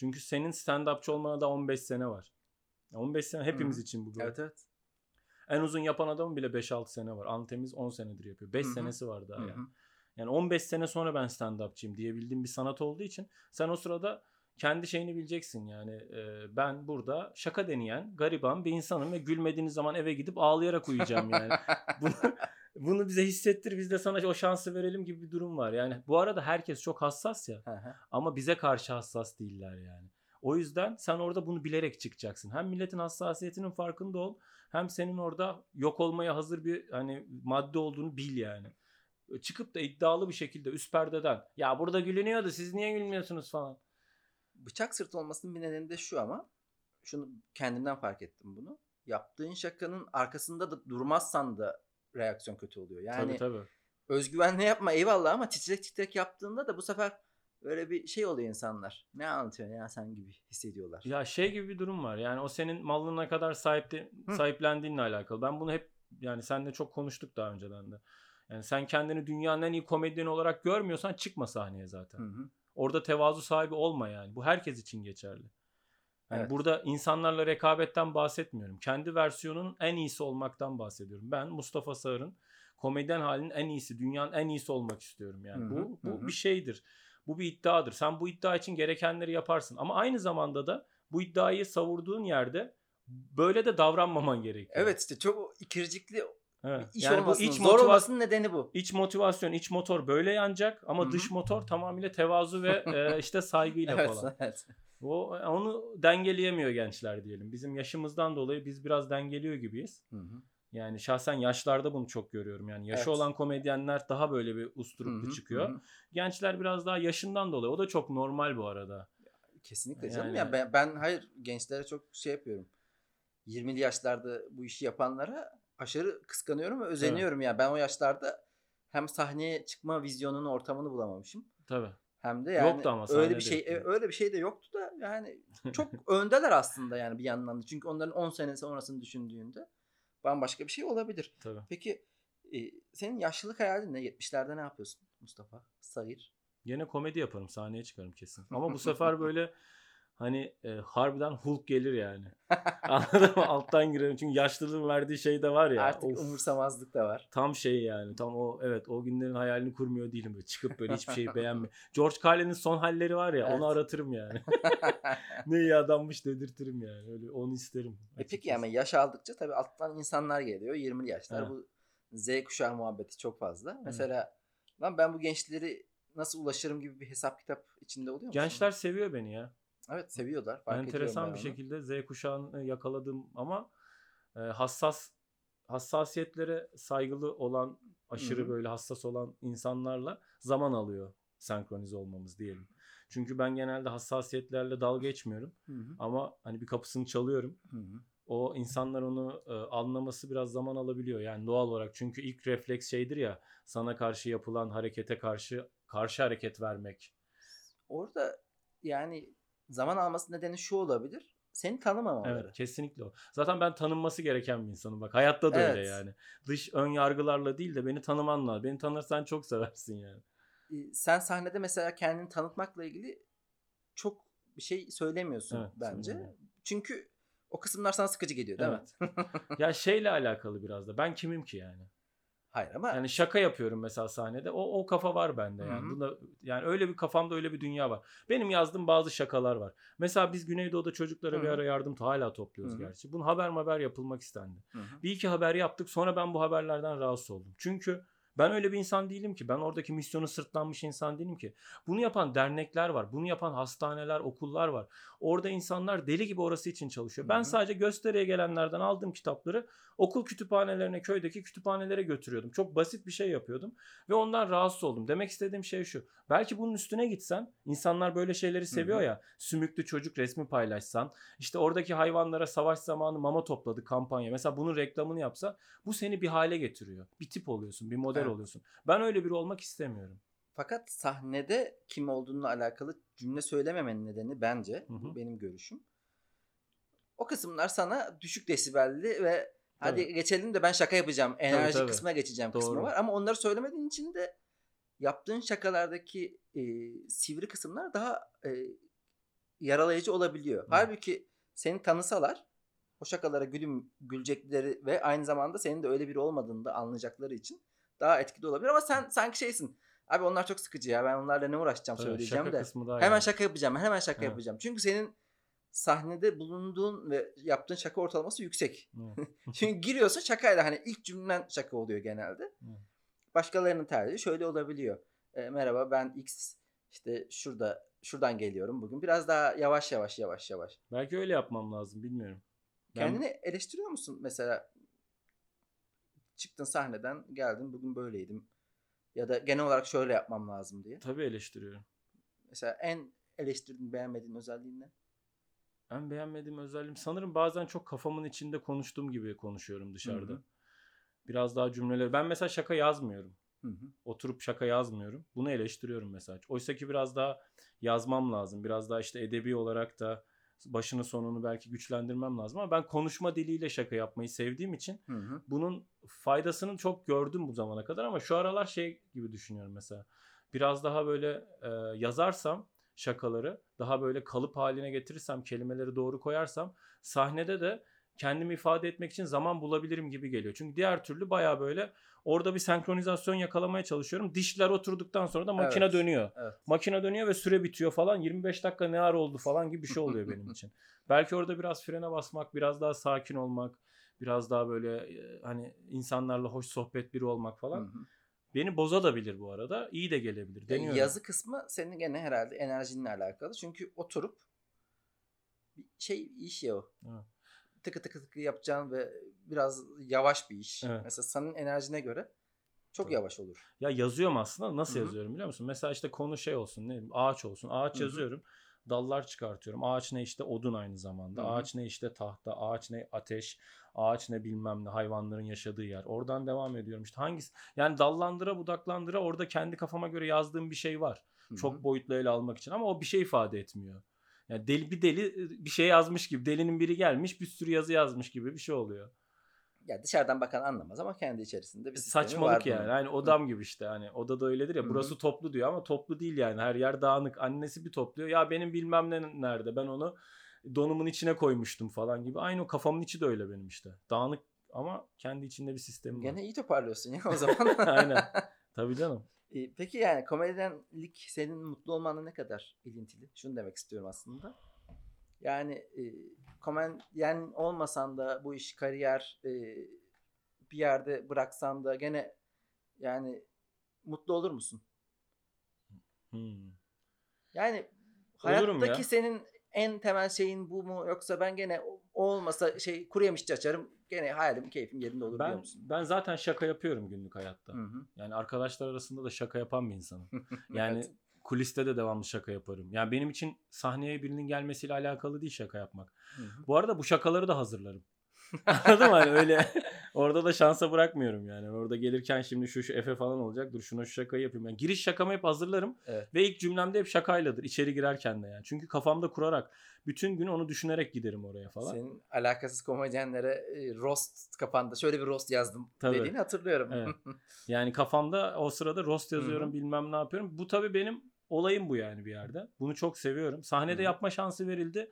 Çünkü senin stand-upçı olmana da 15 sene var. 15 sene hepimiz Hı için bu böyle. Evet evet. En uzun yapan adamın bile 5-6 sene var. Antemiz 10 senedir yapıyor. 5 Hı hı. senesi var daha yani. Yani 15 sene sonra ben stand-upçıyım diyebildiğim bir sanat olduğu için sen o sırada kendi şeyini bileceksin yani. Ee, ben burada şaka deneyen gariban bir insanım ve gülmediğiniz zaman eve gidip ağlayarak uyuyacağım yani. [LAUGHS] bunu, bunu bize hissettir biz de sana o şansı verelim gibi bir durum var. Yani bu arada herkes çok hassas ya ama bize karşı hassas değiller yani. O yüzden sen orada bunu bilerek çıkacaksın. Hem milletin hassasiyetinin farkında ol hem senin orada yok olmaya hazır bir hani madde olduğunu bil yani. Çıkıp da iddialı bir şekilde üst perdeden ya burada gülünüyordu siz niye gülmüyorsunuz falan. Bıçak sırtı olmasının bir nedeni de şu ama şunu kendimden fark ettim bunu. Yaptığın şakanın arkasında da durmazsan da reaksiyon kötü oluyor. Yani tabii tabii. özgüvenle yapma eyvallah ama titrek titrek yaptığında da bu sefer böyle bir şey oluyor insanlar. Ne anlatıyorsun ya sen gibi hissediyorlar. Ya şey gibi bir durum var. Yani o senin malına kadar sahipte, Hı. sahiplendiğinle alakalı. Ben bunu hep yani seninle çok konuştuk daha önceden de. Yani sen kendini dünyanın en iyi komedyeni olarak görmüyorsan çıkma sahneye zaten. Hı hı. Orada tevazu sahibi olma yani. Bu herkes için geçerli. Yani Evet. burada insanlarla rekabetten bahsetmiyorum. Kendi versiyonun en iyisi olmaktan bahsediyorum. Ben Mustafa Sağır'ın komedyen halinin en iyisi, dünyanın en iyisi olmak istiyorum yani. Hı hı, bu bu hı hı. bir şeydir. Bu bir iddiadır. Sen bu iddia için gerekenleri yaparsın. Ama aynı zamanda da bu iddiayı savurduğun yerde böyle de davranmaman gerekiyor. Evet işte çok ikircikli Evet. İş yani bu iç zor olmasının nedeni bu. iç motivasyon, iç motor böyle yanacak ama Hı-hı. dış motor tamamıyla tevazu ve [LAUGHS] e, işte saygıyla Evet, falan. evet. O onu dengeleyemiyor gençler diyelim. Bizim yaşımızdan dolayı biz biraz dengeliyor gibiyiz. Hı hı. Yani şahsen yaşlarda bunu çok görüyorum. Yani yaşı Evet. olan komedyenler daha böyle bir usturuplu Hı hı, çıkıyor. hı hı. Gençler biraz daha yaşından dolayı. O da çok normal bu arada. Kesinlikle canım Yani- ya ben, ben hayır gençlere çok şey yapıyorum. 20'li yaşlarda bu işi yapanlara aşırı kıskanıyorum ve özeniyorum ya. Ben o yaşlarda hem sahneye çıkma vizyonunu, ortamını bulamamışım. Tabii. Hem de yani Yoktu ama öyle bir şey yoktu. e, öyle bir şey de yoktu da yani [LAUGHS] çok öndeler aslında yani bir yandan da. Çünkü onların 10 sene sonrasını düşündüğünde bambaşka bir şey olabilir. Tabii. Peki e, senin yaşlılık hayalin ne? 70'lerde ne yapıyorsun Mustafa? Sayır. Gene komedi yaparım. Sahneye çıkarım kesin. [LAUGHS] Ama bu sefer böyle hani e, harbiden Hulk gelir yani. [LAUGHS] Anladın mı? Alttan girerim. Çünkü yaşlılığın verdiği şey de var ya. Artık of. umursamazlık da var. Tam şey yani. Tam o evet o günlerin hayalini kurmuyor değilim. Böyle çıkıp böyle hiçbir şeyi beğenme. George Carlin'in son halleri var ya Evet. onu aratırım yani. [LAUGHS] [LAUGHS] ne iyi adammış dedirtirim yani. Öyle onu isterim. E peki ama yaş aldıkça tabii alttan insanlar geliyor. 20'li yaşlar. Evet. Bu Z kuşağı muhabbeti çok fazla. Mesela lan ben bu gençleri nasıl ulaşırım gibi bir hesap kitap içinde oluyor musun? Gençler seviyor beni ya. Evet seviyorlar. Fark Enteresan bir şekilde Z kuşağını yakaladım ama e, hassas hassasiyetlere saygılı olan aşırı Hı hı. böyle hassas olan insanlarla zaman alıyor senkronize olmamız diyelim. Çünkü ben genelde hassasiyetlerle dalga geçmiyorum Hı hı, ama hani bir kapısını çalıyorum. hı hı. O insanlar onu e, anlaması biraz zaman alabiliyor yani doğal olarak. Çünkü ilk refleks şeydir ya sana karşı yapılan harekete karşı karşı hareket vermek. Orada yani zaman alması nedeni şu olabilir. Seni tanımamaları. Evet kesinlikle o. Zaten ben tanınması gereken bir insanım bak. Hayatta da öyle Evet. yani. Dış ön yargılarla değil de beni tanıman lazım. Beni tanırsan çok seversin yani. E, Sen sahnede mesela kendini tanıtmakla ilgili çok bir şey söylemiyorsun Evet, bence. söylemiyorum. Çünkü o kısımlar sana sıkıcı geliyor değil mi? Evet. ya şeyle alakalı biraz da. Ben kimim ki yani? Hayır ama Yani şaka yapıyorum mesela sahnede. O o kafa var bende yani. Bunda yani öyle bir kafamda öyle bir dünya var. Benim yazdığım bazı şakalar var. Mesela biz Güneydoğu'da çocuklara bir Hı hı. ara yardım hala topluyoruz Hı hı. gerçi. Bunun haber haber yapılmak istendi. Hı hı. Bir iki haber yaptık sonra ben bu haberlerden rahatsız oldum. Çünkü ben öyle bir insan değilim ki. Ben oradaki misyonu sırtlanmış insan değilim ki. Bunu yapan dernekler var. Bunu yapan hastaneler, okullar var. Orada insanlar deli gibi orası için çalışıyor. Ben sadece gösteriye gelenlerden aldığım kitapları okul kütüphanelerine, köydeki kütüphanelere götürüyordum. Çok basit bir şey yapıyordum ve ondan rahatsız oldum. Demek istediğim şey şu. Belki bunun üstüne gitsen, insanlar böyle şeyleri seviyor ya. Sümüklü çocuk resmi paylaşsan, işte oradaki hayvanlara savaş zamanı mama topladı kampanya. Mesela bunun reklamını yapsa bu seni bir hale getiriyor. Bir tip oluyorsun, bir model Evet. oluyorsun. Ben öyle biri olmak istemiyorum. Fakat sahnede kim olduğununla alakalı cümle söylememenin nedeni bence, Hı hı. bu benim görüşüm. O kısımlar sana düşük desibelli ve hadi Tabii. geçelim de ben şaka yapacağım. Enerji tabii. kısmına geçeceğim kısmı Doğru. var. Ama onları söylemediğin için de yaptığın şakalardaki e, sivri kısımlar daha e, yaralayıcı olabiliyor. Halbuki seni tanısalar o şakalara gülüm gülecekleri ve aynı zamanda senin de öyle biri olmadığını da anlayacakları için daha etkili olabilir. Ama sen sanki şeysin. Abi onlar çok sıkıcı ya. Ben onlarla ne uğraşacağım Tabii, söyleyeceğim şaka de. kısmı daha Hemen yani. şaka yapacağım. Hemen şaka Evet. yapacağım. Çünkü senin sahnede bulunduğun ve yaptığın şaka ortalaması yüksek. Evet. [LAUGHS] Çünkü giriyorsun şakayla hani ilk cümlen şaka oluyor genelde. Evet. Başkalarının tercihi şöyle olabiliyor. E, merhaba ben X işte şurada şuradan geliyorum bugün. Biraz daha yavaş yavaş yavaş yavaş. Belki öyle yapmam lazım bilmiyorum. Ben- Kendini eleştiriyor musun mesela? Çıktın sahneden geldin bugün böyleydim. Ya da genel olarak şöyle yapmam lazım diye. Tabii eleştiriyorum. Mesela en eleştirdiğin beğenmediğin özelliğin ne? En beğenmediğim özelliğim sanırım bazen çok kafamın içinde konuştuğum gibi konuşuyorum dışarıda. Hı hı. Biraz daha cümleleri. Ben mesela şaka yazmıyorum. Hı hı. Oturup şaka yazmıyorum. Bunu eleştiriyorum mesela. Oysa ki biraz daha yazmam lazım. Biraz daha işte edebi olarak da başını sonunu belki güçlendirmem lazım ama ben konuşma diliyle şaka yapmayı sevdiğim için Hı hı. bunun faydasını çok gördüm bu zamana kadar ama şu aralar şey gibi düşünüyorum mesela. Biraz daha böyle e, yazarsam şakaları daha böyle kalıp haline getirirsem kelimeleri doğru koyarsam sahnede de kendimi ifade etmek için zaman bulabilirim gibi geliyor. Çünkü diğer türlü baya böyle orada bir senkronizasyon yakalamaya çalışıyorum. Dişler oturduktan sonra da makine Evet. dönüyor. Evet. Makine dönüyor ve süre bitiyor falan. 25 dakika ne ara oldu falan gibi bir şey oluyor benim [LAUGHS] için. Belki orada biraz frene basmak, biraz daha sakin olmak, Biraz daha böyle e, hani insanlarla hoş sohbet biri olmak falan. Hı hı. Beni bozabilir bu arada. İyi de gelebilir. Deniyorum. yazı kısmı senin gene herhalde enerjinle alakalı. Çünkü oturup şey iş ya o. Evet. Tıkı tıkı tıkı yapacağın ve biraz yavaş bir iş. Evet. Mesela senin enerjine göre çok Tabii. yavaş olur. Ya yazıyorum aslında. Nasıl Hı hı. yazıyorum biliyor musun? Mesela işte konu şey olsun, ne ağaç olsun. Ağaç Hı hı. yazıyorum. Dallar çıkartıyorum. Ağaç ne işte odun aynı zamanda. Hı hı. Ağaç ne işte tahta. Ağaç ne ateş. Ağaç ne bilmem ne hayvanların yaşadığı yer. Oradan devam ediyorum. İşte hangisi? Yani dallandıra budaklandıra orada kendi kafama göre yazdığım bir şey var. Hı hı. Çok boyutlu ele almak için ama o bir şey ifade etmiyor. Yani deli bir deli bir şey yazmış gibi. Delinin biri gelmiş bir sürü yazı yazmış gibi bir şey oluyor. Ya dışarıdan bakan anlamaz ama kendi içerisinde bir sistemi Saçmalık var yani. Hani odam gibi işte. Hani odada öyledir ya. Hı hı. Burası toplu diyor ama toplu değil yani. Her yer dağınık. Annesi bir topluyor. Ya benim bilmem ne nerede. Ben onu donumun içine koymuştum falan gibi. Aynı o kafamın içi de öyle benim işte. Dağınık ama kendi içinde bir sistemi var. Gene iyi toparlıyorsun ya o zaman. [LAUGHS] Aynen. [LAUGHS] Tabii canım. E, Peki yani komedyenlik senin mutlu olmanla ne kadar ilintili? Şunu demek istiyorum aslında. Yani e, komedyen olmasan da bu iş kariyer e, bir yerde bıraksan da gene yani mutlu olur musun? Hmm. Yani Olurum hayattaki ya. senin en temel şeyin bu mu yoksa ben gene o olmasa şey kuru yemişçi açarım gene hayalim keyfim yerinde olur Ben musun? ben zaten şaka yapıyorum günlük hayatta. Hı hı. Yani arkadaşlar arasında da şaka yapan bir insanım. [LAUGHS] Yani Evet. kuliste de devamlı şaka yaparım. Yani benim için sahneye birinin gelmesiyle alakalı değil şaka yapmak. Hı hı. Bu arada bu şakaları da hazırlarım. [LAUGHS] Anladın mı? Hani öyle [LAUGHS] orada da şansa bırakmıyorum yani. Orada gelirken şimdi şu şu Efe falan olacak. Dur şuna şu şakayı yapayım. Yani giriş şakamı hep hazırlarım. Evet. Ve ilk cümlemde hep şakayladır. içeri girerken de yani. Çünkü kafamda kurarak bütün gün onu düşünerek giderim oraya falan. Senin alakasız komedyenlere e, roast kapandı. Şöyle bir roast yazdım Tabii. dediğini hatırlıyorum. Evet. [LAUGHS] Yani kafamda o sırada roast yazıyorum Hı hı. bilmem ne yapıyorum. Bu tabii benim olayım bu yani bir yerde. Bunu çok seviyorum. Sahnede Hı hı. yapma şansı verildi.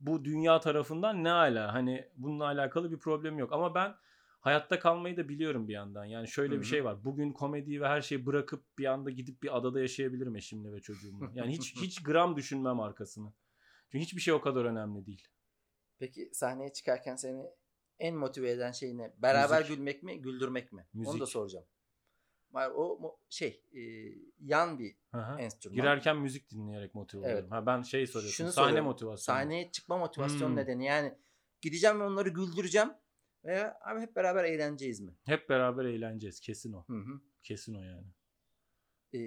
Bu dünya tarafından ne ala hani bununla alakalı bir problem yok. Ama ben hayatta kalmayı da biliyorum bir yandan. Yani şöyle Hı bir şey var. Bugün komediyi ve her şeyi bırakıp bir anda gidip bir adada yaşayabilirim eşimle ve çocuğumla. [LAUGHS] Yani hiç hiç gram düşünmem arkasını. Çünkü hiçbir şey o kadar önemli değil. Peki sahneye çıkarken seni en motive eden şey ne? Beraber Müzik. gülmek mi, güldürmek mi? Onu da Müzik. soracağım. Var o şey e, yan bir hı. enstrüman. Girerken müzik dinleyerek motive Evet. oluyorum. Ha ben şey soruyorsun. Şunu sahne soruyorum. motivasyonu. Sahneye çıkma motivasyon Hmm. nedeni yani gideceğim ve onları güldüreceğim veya abi hep beraber eğleneceğiz mi? Hep beraber eğleneceğiz. Kesin o. Hı hı. Kesin o yani. E,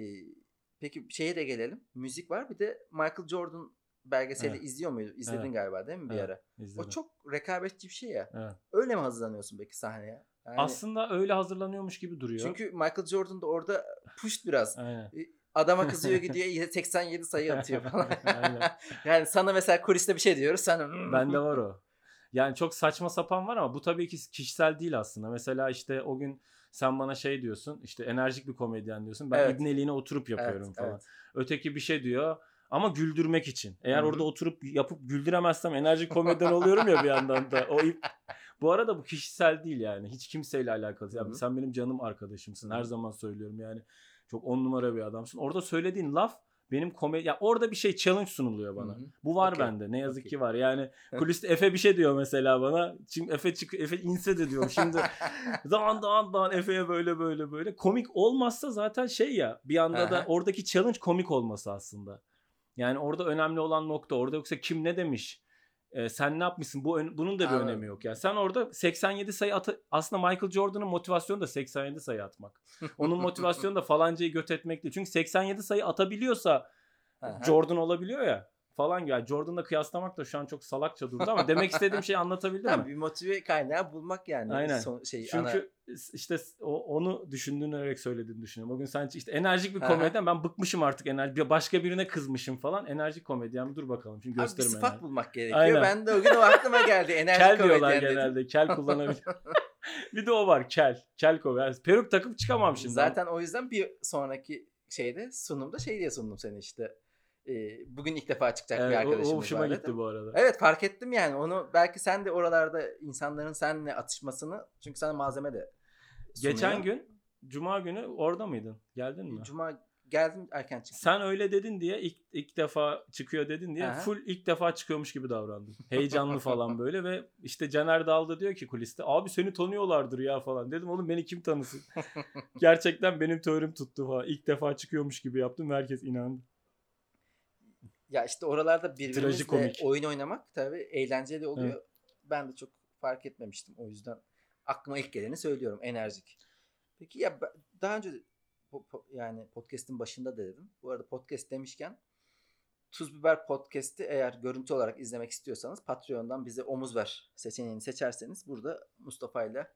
peki şeye de gelelim. Müzik var bir de Michael Jordan belgeseli Evet. izliyor muydun? İzledin Evet. galiba değil mi bir Evet, ara? İzledim. O çok rekabetçi bir şey ya. Evet. Öyle mi hazırlanıyorsun peki sahneye? Yani Aslında öyle hazırlanıyormuş gibi duruyor. çünkü Michael Jordan da orada push biraz. Aynen. Adama kızıyor gidiyor 87 sayı atıyor [LAUGHS] falan. [LAUGHS] Yani sana mesela kuliste bir şey diyoruz sen "Hmm." Bende var o. Yani çok saçma sapan var ama bu tabii ki kişisel değil aslında. Mesela işte o gün sen bana şey diyorsun işte enerjik bir komedyen diyorsun. Ben Evet. ibneliğine oturup yapıyorum Evet, falan. evet. Öteki bir şey diyor ama güldürmek için. Eğer Hı hı. orada oturup yapıp güldüremezsem enerjik komedyen oluyorum ya bir yandan da. O ip... [LAUGHS] Bu arada bu kişisel değil yani. Hiç kimseyle alakalı. Yani sen benim canım arkadaşımsın. Her zaman söylüyorum yani. Çok on numara bir adamsın. Orada söylediğin laf benim komedi... Ya orada bir şey challenge sunuluyor bana. Hı hı. Bu var Okey, bende. Ne yazık okey. ki var. Yani [LAUGHS] kuliste Efe bir şey diyor mesela bana. Şimdi Efe çık Efe inse de diyorum. Şimdi [LAUGHS] dağın dağın dağın Efe'ye böyle böyle böyle. Komik olmazsa zaten şey ya bir anda da oradaki challenge komik olması aslında. Yani orada önemli olan nokta orada yoksa kim ne demiş? Ee, sen ne yapmışsın? Bu bunun da bir Anladım. önemi yok. Yani sen orada 87 sayı at aslında Michael Jordan'ın motivasyonu da 87 sayı atmak. [LAUGHS] Onun motivasyonu da falancayı göt etmek değil. Çünkü 87 sayı atabiliyorsa. Jordan olabiliyor ya falan ya Jordan'la kıyaslamak da şu an çok salakça durdu ama demek istediğim şeyi anlatabildim mi? bir motive kaynağı bulmak yani. Aynen. Son, şey, ana- Çünkü işte o, onu düşündüğünerek söylediğini düşünüyorum. O gün sen işte enerjik bir komedyen ben bıkmışım artık enerji başka birine kızmışım falan. Enerjik komedyen dur bakalım şimdi Abi bir gösterim sıfat enerji. bulmak gerekiyor. Aynen. Ben de o gün o aklıma geldi. [LAUGHS] Enerji Kel diyorlar komedyen dedim. genelde. Kel kullanabiliyor. [LAUGHS] bir de o var kel. Kel komedyen. Yani peruk takıp çıkamam şimdi. Zaten o yüzden bir sonraki şeyde sunumda şey diye sundum seni işte. Bugün ilk defa çıkacak bir Evet, o, arkadaşımız o hoşuma var gitti bu arada. Evet fark ettim yani onu belki sen de oralarda insanların seninle atışmasını çünkü sana malzeme de sunuyor. Geçen gün Cuma günü orada mıydın? Geldin mi? Cuma geldim erken çıktım. Sen öyle dedin diye ilk ilk defa çıkıyor dedin diye Aha. full ilk defa çıkıyormuş gibi davrandım. Heyecanlı falan [LAUGHS] böyle ve işte Caner Dal da diyor ki kuliste abi seni tanıyorlardır ya falan. Dedim oğlum beni kim tanısın? [LAUGHS] Gerçekten benim teorim tuttu falan. İlk defa çıkıyormuş gibi yaptım herkes inandı. Ya işte oralarda birbirimizle oyun oynamak tabii eğlenceli oluyor. Ben de çok fark etmemiştim. O yüzden aklıma ilk geleni söylüyorum. Enerjik. Peki ya daha önce po- po- yani podcast'in başında da dedim. Bu arada podcast demişken Tuz Biber Podcast'i eğer görüntü olarak izlemek istiyorsanız Patreon'dan bize omuz ver seçeneğini seçerseniz burada Mustafa ile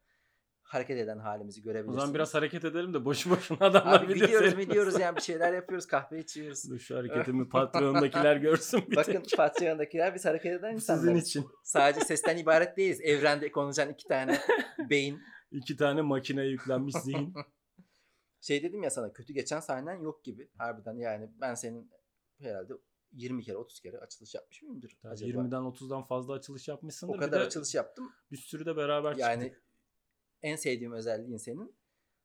hareket eden halimizi O görebilirsiniz. zaman biraz hareket edelim de boşu boşuna adamlar Abi video seyretmesin. biliyoruz yani bir şeyler yapıyoruz kahve içiyoruz. Dur şu hareketimi Patreon'dakiler [LAUGHS] görsün bir Bakın tek. Patreon'dakiler biz hareket eden Bu sizin için. Sadece sesten ibaret değiliz. Evrende konuşan iki tane [LAUGHS] beyin. İki tane makine yüklenmiş zihin. [LAUGHS] Şey dedim ya sana kötü geçen sahnen yok gibi. Harbiden yani ben senin herhalde 20 kere 30 kere açılış yapmış mıyımdır Tabii acaba? 20'den 30'dan fazla açılış yapmışsındır. o kadar açılış yaptım. Bir sürü de beraber Yani çıktık. En sevdiğim özelliğin senin.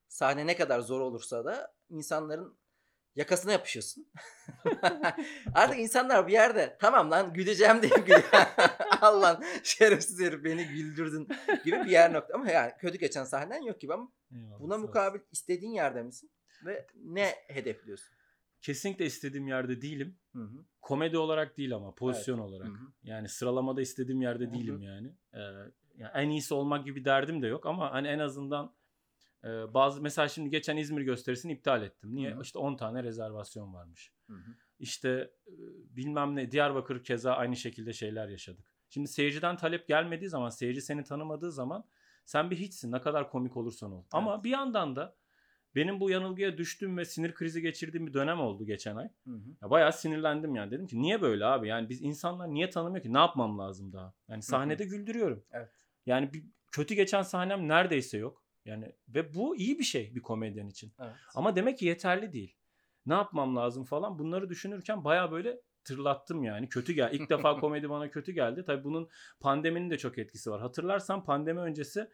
Sahne ne kadar zor olursa da insanların yakasına yapışıyorsun. [LAUGHS] Artık insanlar bir yerde tamam lan güleceğim diye gülüyor. [LAUGHS] Al lan şerefsiz herif beni güldürdün gibi bir yer nokta. Ama yani kötü geçen sahnen yok gibi ama Eyvallah, buna mukabil istediğin yerde misin? Ve ne hedefliyorsun? Kesinlikle istediğim yerde değilim. Hı hı. Komedi olarak değil ama pozisyon olarak. Hı hı. Yani sıralamada istediğim yerde Hı hı. değilim yani. Ee, yani en iyisi olmak gibi derdim de yok ama hani en azından e, bazı mesela şimdi geçen İzmir gösterisini iptal ettim. Niye? Hı hı. İşte 10 tane rezervasyon varmış. Hı hı. İşte e, bilmem ne Diyarbakır keza aynı şekilde şeyler yaşadık. Şimdi seyirciden talep gelmediği zaman, seyirci seni tanımadığı zaman sen bir hiçsin ne kadar komik olursan ol. Ama bir yandan da benim bu yanılgıya düştüğüm ve sinir krizi geçirdiğim bir dönem oldu geçen ay. Hı hı. Ya bayağı sinirlendim yani. Dedim ki niye böyle abi? Yani biz insanlar niye tanımıyor ki? Ne yapmam lazım daha? Yani sahnede güldürüyorum. Evet. Yani bir kötü geçen sahnem neredeyse yok. Yani ve bu iyi bir şey bir komedyen için. Evet. Ama demek ki yeterli değil. Ne yapmam lazım falan bunları düşünürken baya böyle tırlattım yani. Kötü gel. İlk defa [LAUGHS] komedi bana kötü geldi. Tabii bunun pandeminin de çok etkisi var. Hatırlarsan pandemi öncesi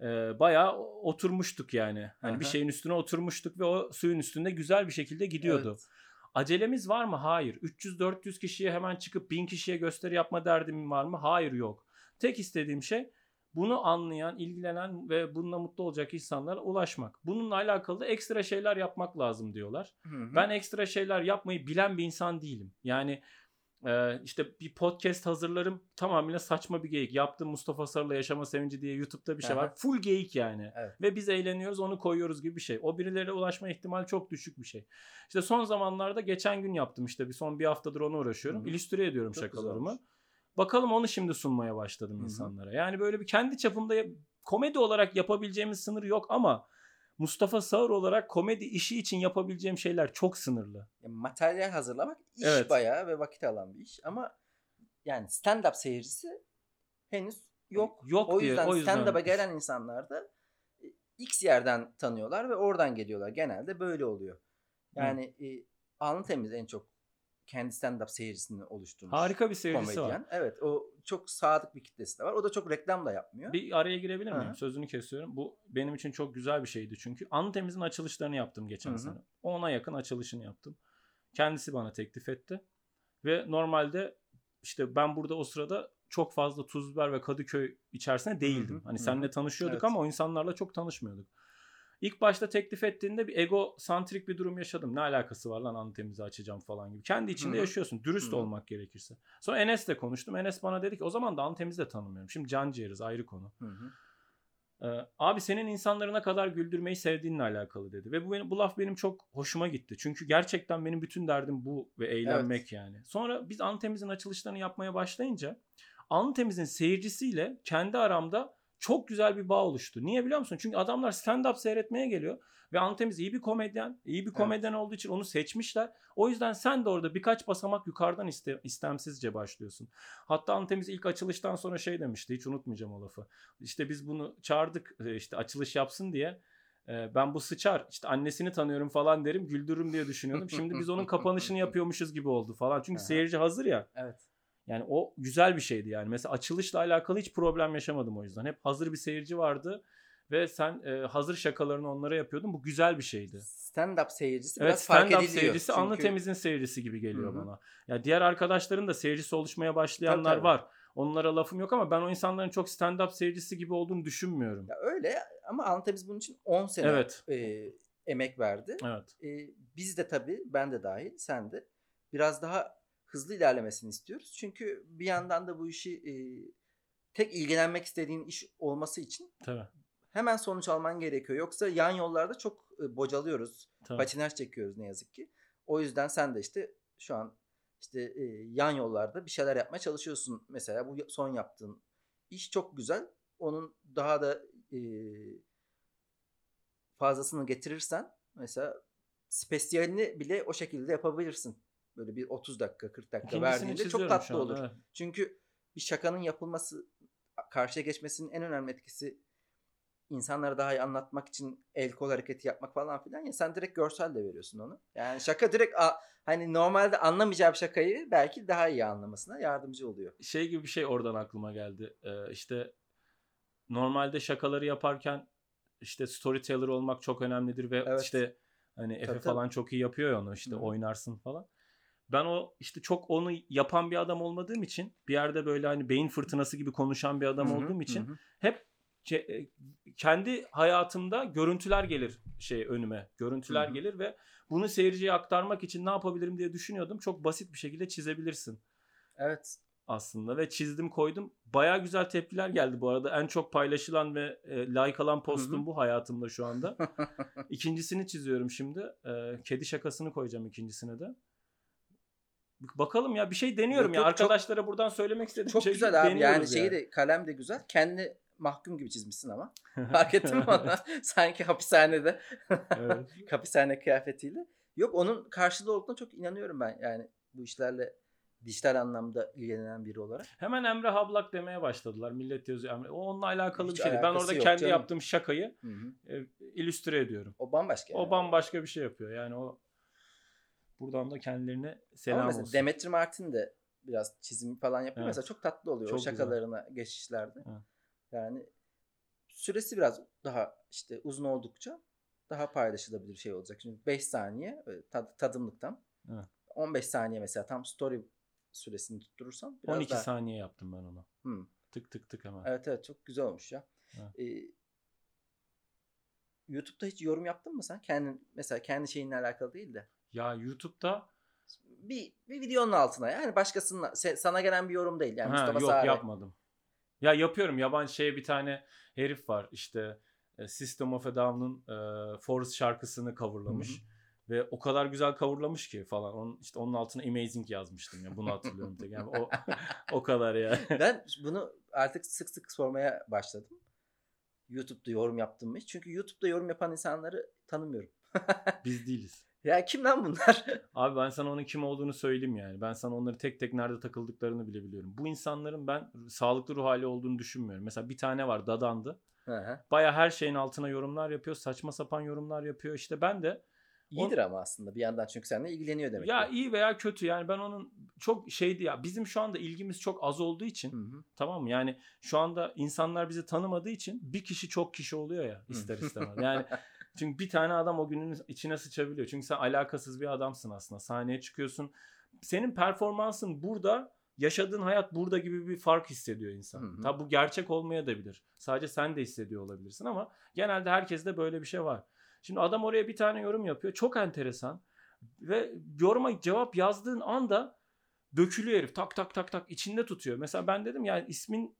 e, bayağı oturmuştuk yani. Hani bir şeyin üstüne oturmuştuk ve o suyun üstünde güzel bir şekilde gidiyordu. Evet. Acelemiz var mı? Hayır. 300-400 kişiye hemen çıkıp 1000 kişiye gösteri yapma derdim var mı? Hayır yok. Tek istediğim şey bunu anlayan, ilgilenen ve bununla mutlu olacak insanlara ulaşmak. Bununla alakalı da ekstra şeyler yapmak lazım diyorlar. Hı hı. Ben ekstra şeyler yapmayı bilen bir insan değilim. Yani e, işte bir podcast hazırlarım tamamıyla saçma bir geyik. Yaptığım Mustafa Sarı'la Yaşama Sevinci diye YouTube'da bir şey var. Aha. Full geyik yani. Evet. Ve biz eğleniyoruz onu koyuyoruz gibi bir şey. O birilere ulaşma ihtimali çok düşük bir şey. İşte son zamanlarda geçen gün yaptım işte bir son bir haftadır ona uğraşıyorum. Hı. İllüstre ediyorum Çok şakalarımı. Bakalım onu şimdi sunmaya başladım Hı hı. insanlara. Yani böyle bir kendi çapımda komedi olarak yapabileceğimiz sınır yok ama Mustafa Sağır olarak komedi işi için yapabileceğim şeyler çok sınırlı. Yani materyal hazırlamak iş Evet. bayağı ve vakit alan bir iş ama yani stand-up seyircisi henüz yok. Yok o diye- yüzden, o yüzden- stand-up'a gelen insanlar da e, X yerden tanıyorlar ve oradan geliyorlar. Genelde böyle oluyor. Yani e, Alnı Temiz en çok kendi stand-up seyircisini oluşturmuş. Harika bir seyircisi var. komedyen. Evet o çok sadık bir kitlesi de var. O da çok reklam da yapmıyor. Bir araya girebilir miyim? Hı. Sözünü kesiyorum. Bu benim için çok güzel bir şeydi çünkü. Antemiz'in açılışlarını yaptım geçen Hı hı. sene. Ona yakın açılışını yaptım. Kendisi bana teklif etti. Ve normalde işte ben burada o sırada çok fazla tuz biber ve Kadıköy içerisinde değildim. Hı hı, Hani hı seninle tanışıyorduk Evet. ama o insanlarla çok tanışmıyorduk. İlk başta teklif ettiğinde bir egosantrik bir durum yaşadım. Ne alakası var lan Antemiz'i açacağım falan gibi. Kendi içinde Hı yaşıyorsun. Dürüst Hı olmak gerekirse. Sonra Enes'le konuştum. Enes bana dedi ki o zaman da Antemiz'i de tanımıyorum. Şimdi can ciğeriz ayrı konu. Hı hı. Ee, abi senin insanları ne kadar güldürmeyi sevdiğinle alakalı dedi. Ve bu, benim, bu laf benim çok hoşuma gitti. Çünkü gerçekten benim bütün derdim bu ve eğlenmek yani. Sonra biz Antemiz'in açılışlarını yapmaya başlayınca Antemiz'in seyircisiyle kendi aramda çok güzel bir bağ oluştu. Niye biliyor musun? Çünkü adamlar stand-up seyretmeye geliyor. Ve Antemiz iyi bir komedyen. iyi bir komedyen olduğu için onu seçmişler. O yüzden sen de orada birkaç basamak yukarıdan iste, istemsizce başlıyorsun. Hatta Antemiz ilk açılıştan sonra şey demişti. Hiç unutmayacağım o lafı. İşte biz bunu çağırdık e, işte açılış yapsın diye. E, Ben bu sıçar işte annesini tanıyorum falan derim güldürürüm diye düşünüyordum. Şimdi biz onun kapanışını [LAUGHS] yapıyormuşuz gibi oldu falan. Çünkü Aha. seyirci hazır ya. Evet. Yani o güzel bir şeydi yani. Mesela açılışla alakalı hiç problem yaşamadım o yüzden. Hep hazır bir seyirci vardı ve sen e, hazır şakalarını onlara yapıyordun. Bu güzel bir şeydi. Stand-up seyircisi Evet biraz fark stand-up ediliyor. seyircisi Anlı Çünkü- Temiz'in seyircisi gibi geliyor Hı hı. bana. Ya diğer arkadaşların da seyircisi oluşmaya başlayanlar tabii. var. Onlara lafım yok ama ben o insanların çok stand-up seyircisi gibi olduğunu düşünmüyorum. Ya öyle ama Anlatemiz bunun için 10 sene Evet. e, emek verdi. Evet. E, biz de tabii ben de dahil sen de biraz daha hızlı ilerlemesini istiyoruz. Çünkü bir yandan da bu işi e, tek ilgilenmek istediğin iş olması için Tabii. hemen sonuç alman gerekiyor. Yoksa yan yollarda çok e, bocalıyoruz. tabii. Patinaj çekiyoruz ne yazık ki. O yüzden sen de işte şu an işte e, yan yollarda bir şeyler yapmaya çalışıyorsun. Mesela bu son yaptığın iş çok güzel. Onun daha da e, fazlasını getirirsen mesela spesiyalini bile o şekilde yapabilirsin. Böyle bir 30 dakika 40 dakika verdiğinde çok tatlı an, olur. evet. Çünkü bir şakanın yapılması karşıya geçmesinin en önemli etkisi insanlara daha iyi anlatmak için el kol hareketi yapmak falan filan ya sen direkt görsel de veriyorsun onu. Yani şaka direkt a- hani normalde anlamayacağı bir şakayı belki daha iyi anlamasına yardımcı oluyor. Şey gibi bir şey oradan aklıma geldi. Ee, işte normalde şakaları yaparken işte storyteller olmak çok önemlidir ve Evet. işte hani Efe Tabii, falan çok iyi yapıyor ya onu işte hı. oynarsın falan. Ben o işte çok onu yapan bir adam olmadığım için bir yerde böyle hani beyin fırtınası gibi konuşan bir adam Hı hı, olduğum için hı hı. hep e, kendi hayatımda görüntüler gelir şey önüme. Görüntüler Hı hı. gelir ve bunu seyirciye aktarmak için ne yapabilirim diye düşünüyordum. Çok basit bir şekilde çizebilirsin Evet. aslında ve çizdim koydum. Baya güzel tepkiler geldi bu arada. En çok paylaşılan ve e, like alan postum Hı hı. bu hayatımda şu anda. [LAUGHS] İkincisini çiziyorum şimdi. E, kedi şakasını koyacağım ikincisine de. Bakalım ya bir şey deniyorum ya. yok, çok- Arkadaşlara buradan söylemek istediğim Çok şey güzel abi. Yani deniyoruz şeyi de kalem de güzel. Kendi mahkum gibi çizmişsin ama. Fark ettin mi onu? [LAUGHS] [LAUGHS] Sanki hapishanede. Evet. [LAUGHS] hapishane kıyafetiyle. Yok onun karşılığı olduğuna çok inanıyorum ben. Yani bu işlerle dijital anlamda ilgilenen biri olarak. Hemen Emre Hablak demeye başladılar. Millet yazıyor Emre. O onunla alakalı Hiç bir şey değil. Ben orada kendi canım. yaptığım şakayı Hı hı. e, illüstre ediyorum. O bambaşka. O yani. bambaşka bir şey yapıyor. Yani o buradan da kendilerine selam Ama mesela olsun. Demetri Martin de biraz çizim falan yapıyor. Evet. Mesela çok tatlı oluyor Çok o güzel. şakalarına geçişlerde. Evet. Yani süresi biraz daha işte uzun oldukça daha paylaşılabilir şey olacak. Şimdi 5 saniye böyle tad- tadımlıktan. Evet. 15 saniye mesela tam story süresini tutturursam biraz 12 daha. saniye yaptım ben onu. Hı. Tık tık tık hemen. Evet evet çok güzel olmuş ya. Evet. Ee, YouTube'da hiç yorum yaptın mı sen? Kendin mesela kendi şeyinle alakalı değil de. Ya YouTube'da Bir, bir videonun altına yani başkasının sana gelen bir yorum değil. Yani ha, Mustafa yok Sare. yapmadım. Ya yapıyorum. Yabancı şeye bir tane herif var. İşte e, System of a Down'un e, Forest şarkısını coverlamış. Ve o kadar güzel coverlamış ki falan. Onun, işte onun altına Amazing yazmıştım ya. Bunu hatırlıyorum tek. Yani o, [LAUGHS] o kadar ya. [LAUGHS] Ben bunu artık sık sık sormaya başladım. YouTube'da yorum yaptım mı hiç? Çünkü YouTube'da yorum yapan insanları tanımıyorum. [LAUGHS] Biz değiliz. Ya kim lan bunlar? [LAUGHS] Abi ben sana onun kim olduğunu söyleyeyim yani. Ben sana onları tek tek nerede takıldıklarını bile biliyorum. Bu insanların ben sağlıklı ruh hali olduğunu düşünmüyorum. Mesela bir tane var Dadandı. Baya her şeyin altına yorumlar yapıyor. Saçma sapan yorumlar yapıyor. İşte ben de İyidir ama aslında bir yandan çünkü seninle ilgileniyor demek. ya ki. iyi veya kötü yani ben onun çok şeydi ya bizim şu anda ilgimiz çok az olduğu için Hı hı. tamam mı? Yani şu anda insanlar bizi tanımadığı için bir kişi çok kişi oluyor ya ister istemez. Yani [LAUGHS] çünkü bir tane adam o günün içine sıçabiliyor. Çünkü sen alakasız bir adamsın aslında. Sahneye çıkıyorsun. Senin performansın burada, yaşadığın hayat burada gibi bir fark hissediyor insan. Hı hı. Tabi bu gerçek olmayabilir. Sadece sen de hissediyor olabilirsin ama genelde herkeste böyle bir şey var. Şimdi adam oraya bir tane yorum yapıyor. Çok enteresan. Ve yoruma cevap yazdığın anda dökülüyor herif. Tak tak tak tak içinde tutuyor. Mesela ben dedim yani ismin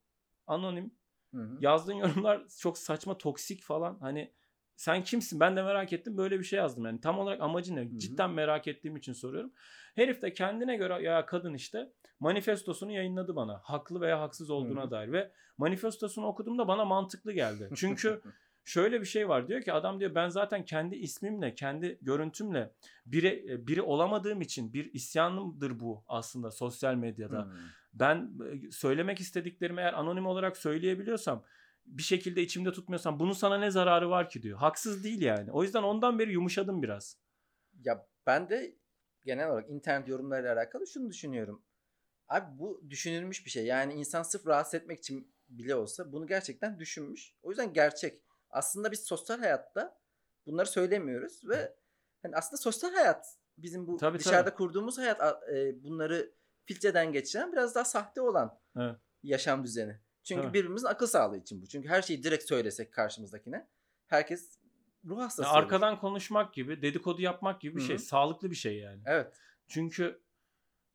anonim. Hı hı. Yazdığın yorumlar çok saçma, toksik falan. Hani sen kimsin? Ben de merak ettim. Böyle bir şey yazdım. Yani tam olarak amacı ne? hı. Cidden merak ettiğim için soruyorum. Herif de kendine göre ya kadın işte manifestosunu yayınladı bana. Haklı veya haksız olduğuna Hı hı. dair ve manifestosunu okuduğumda bana mantıklı geldi. [LAUGHS] Çünkü şöyle bir şey var diyor ki adam diyor ben zaten kendi ismimle kendi görüntümle biri e, biri olamadığım için bir isyanımdır bu aslında sosyal medyada. Hı. Ben e, söylemek istediklerimi eğer anonim olarak söyleyebiliyorsam bir şekilde içimde tutmuyorsam bunun sana ne zararı var ki diyor. Haksız değil yani. O yüzden ondan beri yumuşadım biraz. Ya ben de genel olarak internet yorumlarıyla alakalı şunu düşünüyorum. Abi bu düşünülmüş bir şey. Yani insan sırf rahatsız etmek için bile olsa bunu gerçekten düşünmüş. O yüzden gerçek. aslında biz sosyal hayatta bunları söylemiyoruz ve hani aslında sosyal hayat bizim bu Tabii, dışarıda tabii. kurduğumuz hayat e, bunları filtreden geçiren biraz daha sahte olan Evet. yaşam düzeni. Çünkü Tabii. birbirimizin akıl sağlığı için bu. Çünkü her şeyi direkt söylesek karşımızdaki herkes ruh hastası Ya olur. arkadan konuşmak gibi, dedikodu yapmak gibi bir Hı şey. Sağlıklı bir şey yani. Evet. Çünkü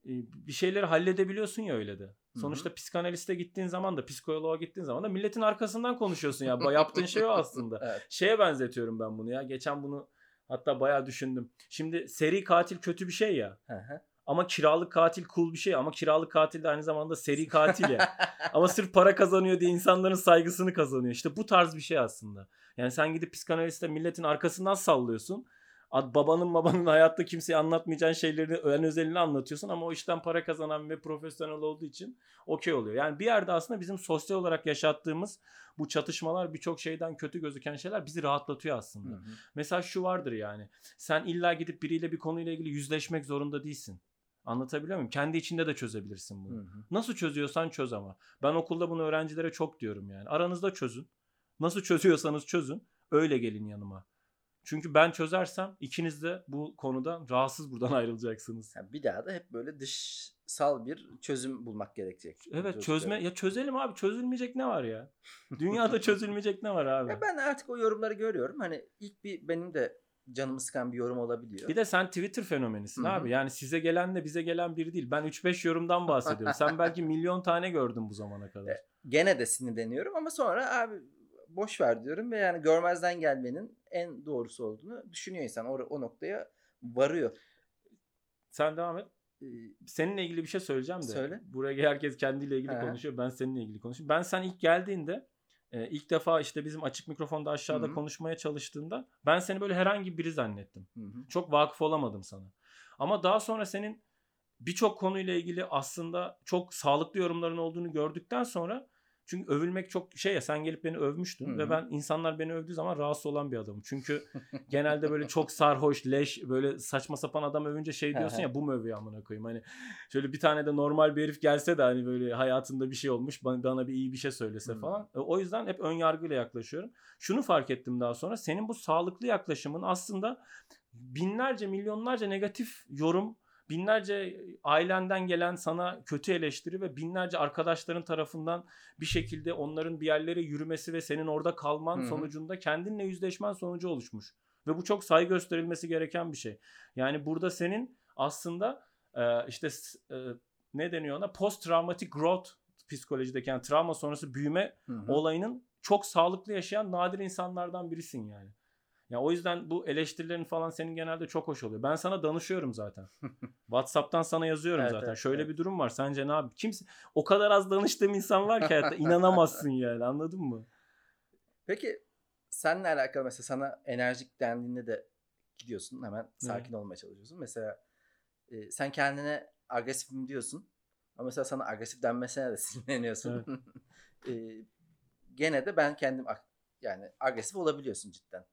e, bir şeyleri halledebiliyorsun ya öyle de. Sonuçta psikanaliste gittiğin zaman da psikoloğa gittiğin zaman da milletin arkasından konuşuyorsun ya. Yaptığın şey o [LAUGHS] aslında. Evet. Şeye benzetiyorum ben bunu ya. Geçen bunu hatta bayağı düşündüm. Şimdi seri katil kötü bir şey ya. Hı hı. Ama kiralık katil cool bir şey. Ama kiralık katil de aynı zamanda seri [LAUGHS] katil ya. Ama sırf para kazanıyor diye insanların saygısını kazanıyor. İşte bu tarz bir şey aslında. Yani sen gidip psikanaliste milletin arkasından sallıyorsun. Ad- Babanın babanın [LAUGHS] hayatta kimseye anlatmayacağın şeylerini ön özelini anlatıyorsun ama o işten para kazanan ve profesyonel olduğu için okey oluyor. Yani bir yerde aslında bizim sosyal olarak yaşattığımız bu çatışmalar birçok şeyden kötü gözüken şeyler bizi rahatlatıyor aslında. Hı hı. Mesela şu vardır yani. Sen illa gidip biriyle bir konuyla ilgili yüzleşmek zorunda değilsin. Anlatabiliyor muyum? Kendi içinde de çözebilirsin bunu. Hı hı. Nasıl çözüyorsan çöz ama. Ben okulda bunu öğrencilere çok diyorum yani. Aranızda çözün. Nasıl çözüyorsanız çözün. Öyle gelin yanıma. Çünkü ben çözersem ikiniz de bu konuda rahatsız buradan [LAUGHS] ayrılacaksınız. Yani bir daha da hep böyle dışsal bir çözüm bulmak gerekecek. Evet çözme ya çözelim abi çözülmeyecek ne var ya? Dünyada [LAUGHS] çözülmeyecek ne var abi? Ya ben artık o yorumları görüyorum. Hani ilk bir benim de canımı sıkan bir yorum olabiliyor. Bir de sen Twitter fenomenisin Hı hı. abi. Yani size gelenle bize gelen biri değil. Ben 3-5 yorumdan bahsediyorum. sen belki milyon tane gördün bu zamana kadar. [LAUGHS] Gene de sinirleniyorum ama sonra abi boş ver diyorum ve yani görmezden gelmenin en doğrusu olduğunu düşünüyor insan. O, o noktaya varıyor. Sen devam et. Ee, Seninle ilgili bir şey söyleyeceğim de. Söyle. Buraya herkes kendiyle ilgili He. konuşuyor. Ben seninle ilgili konuşuyorum. Ben sen ilk geldiğinde e, ilk defa işte bizim açık mikrofonda aşağıda Hı hı. konuşmaya çalıştığında ben seni böyle herhangi biri zannettim. hı hı. Çok vakıf olamadım sana. Ama daha sonra senin birçok konuyla ilgili aslında çok sağlıklı yorumların olduğunu gördükten sonra çünkü övülmek çok şey ya sen gelip beni övmüştün Hı ve ben insanlar beni övdüğü zaman rahatsız olan bir adamım. Çünkü [LAUGHS] genelde böyle çok sarhoş, leş, böyle saçma sapan adam övünce şey diyorsun ya bu mu övüyor amına koyayım. Hani şöyle bir tane de normal bir herif gelse de hani böyle hayatında bir şey olmuş bana, bana bir iyi bir şey söylese Hı. falan. E, O yüzden hep ön yargıyla yaklaşıyorum. Şunu fark ettim daha sonra senin bu sağlıklı yaklaşımın aslında binlerce milyonlarca negatif yorum binlerce ailenden gelen sana kötü eleştiri ve binlerce arkadaşların tarafından bir şekilde onların bir yerlere yürümesi ve senin orada kalman Hı hı. sonucunda kendinle yüzleşmen sonucu oluşmuş. Ve bu çok saygı gösterilmesi gereken bir şey. Yani burada senin aslında e, işte e, ne deniyor ona post traumatic growth psikolojideki yani travma sonrası büyüme Hı hı. olayının çok sağlıklı yaşayan nadir insanlardan birisin yani. Ya o yüzden bu eleştirilerin falan senin genelde çok hoş oluyor. Ben sana danışıyorum zaten. [LAUGHS] WhatsApp'tan sana yazıyorum Evet, zaten. evet, Şöyle evet. bir durum var. Sence ne abi? Kimse o kadar az danıştığım insan var ki hayatta [LAUGHS] inanamazsın yani. Anladın mı? Peki seninle alakalı mesela sana enerjik dendiğinde de gidiyorsun hemen sakin olmaya çalışıyorsun. Mesela e, sen kendine agresifim diyorsun ama mesela sana agresif denmesine de [LAUGHS] sinirleniyorsun. e, gene de ben kendim yani agresif olabiliyorsun cidden.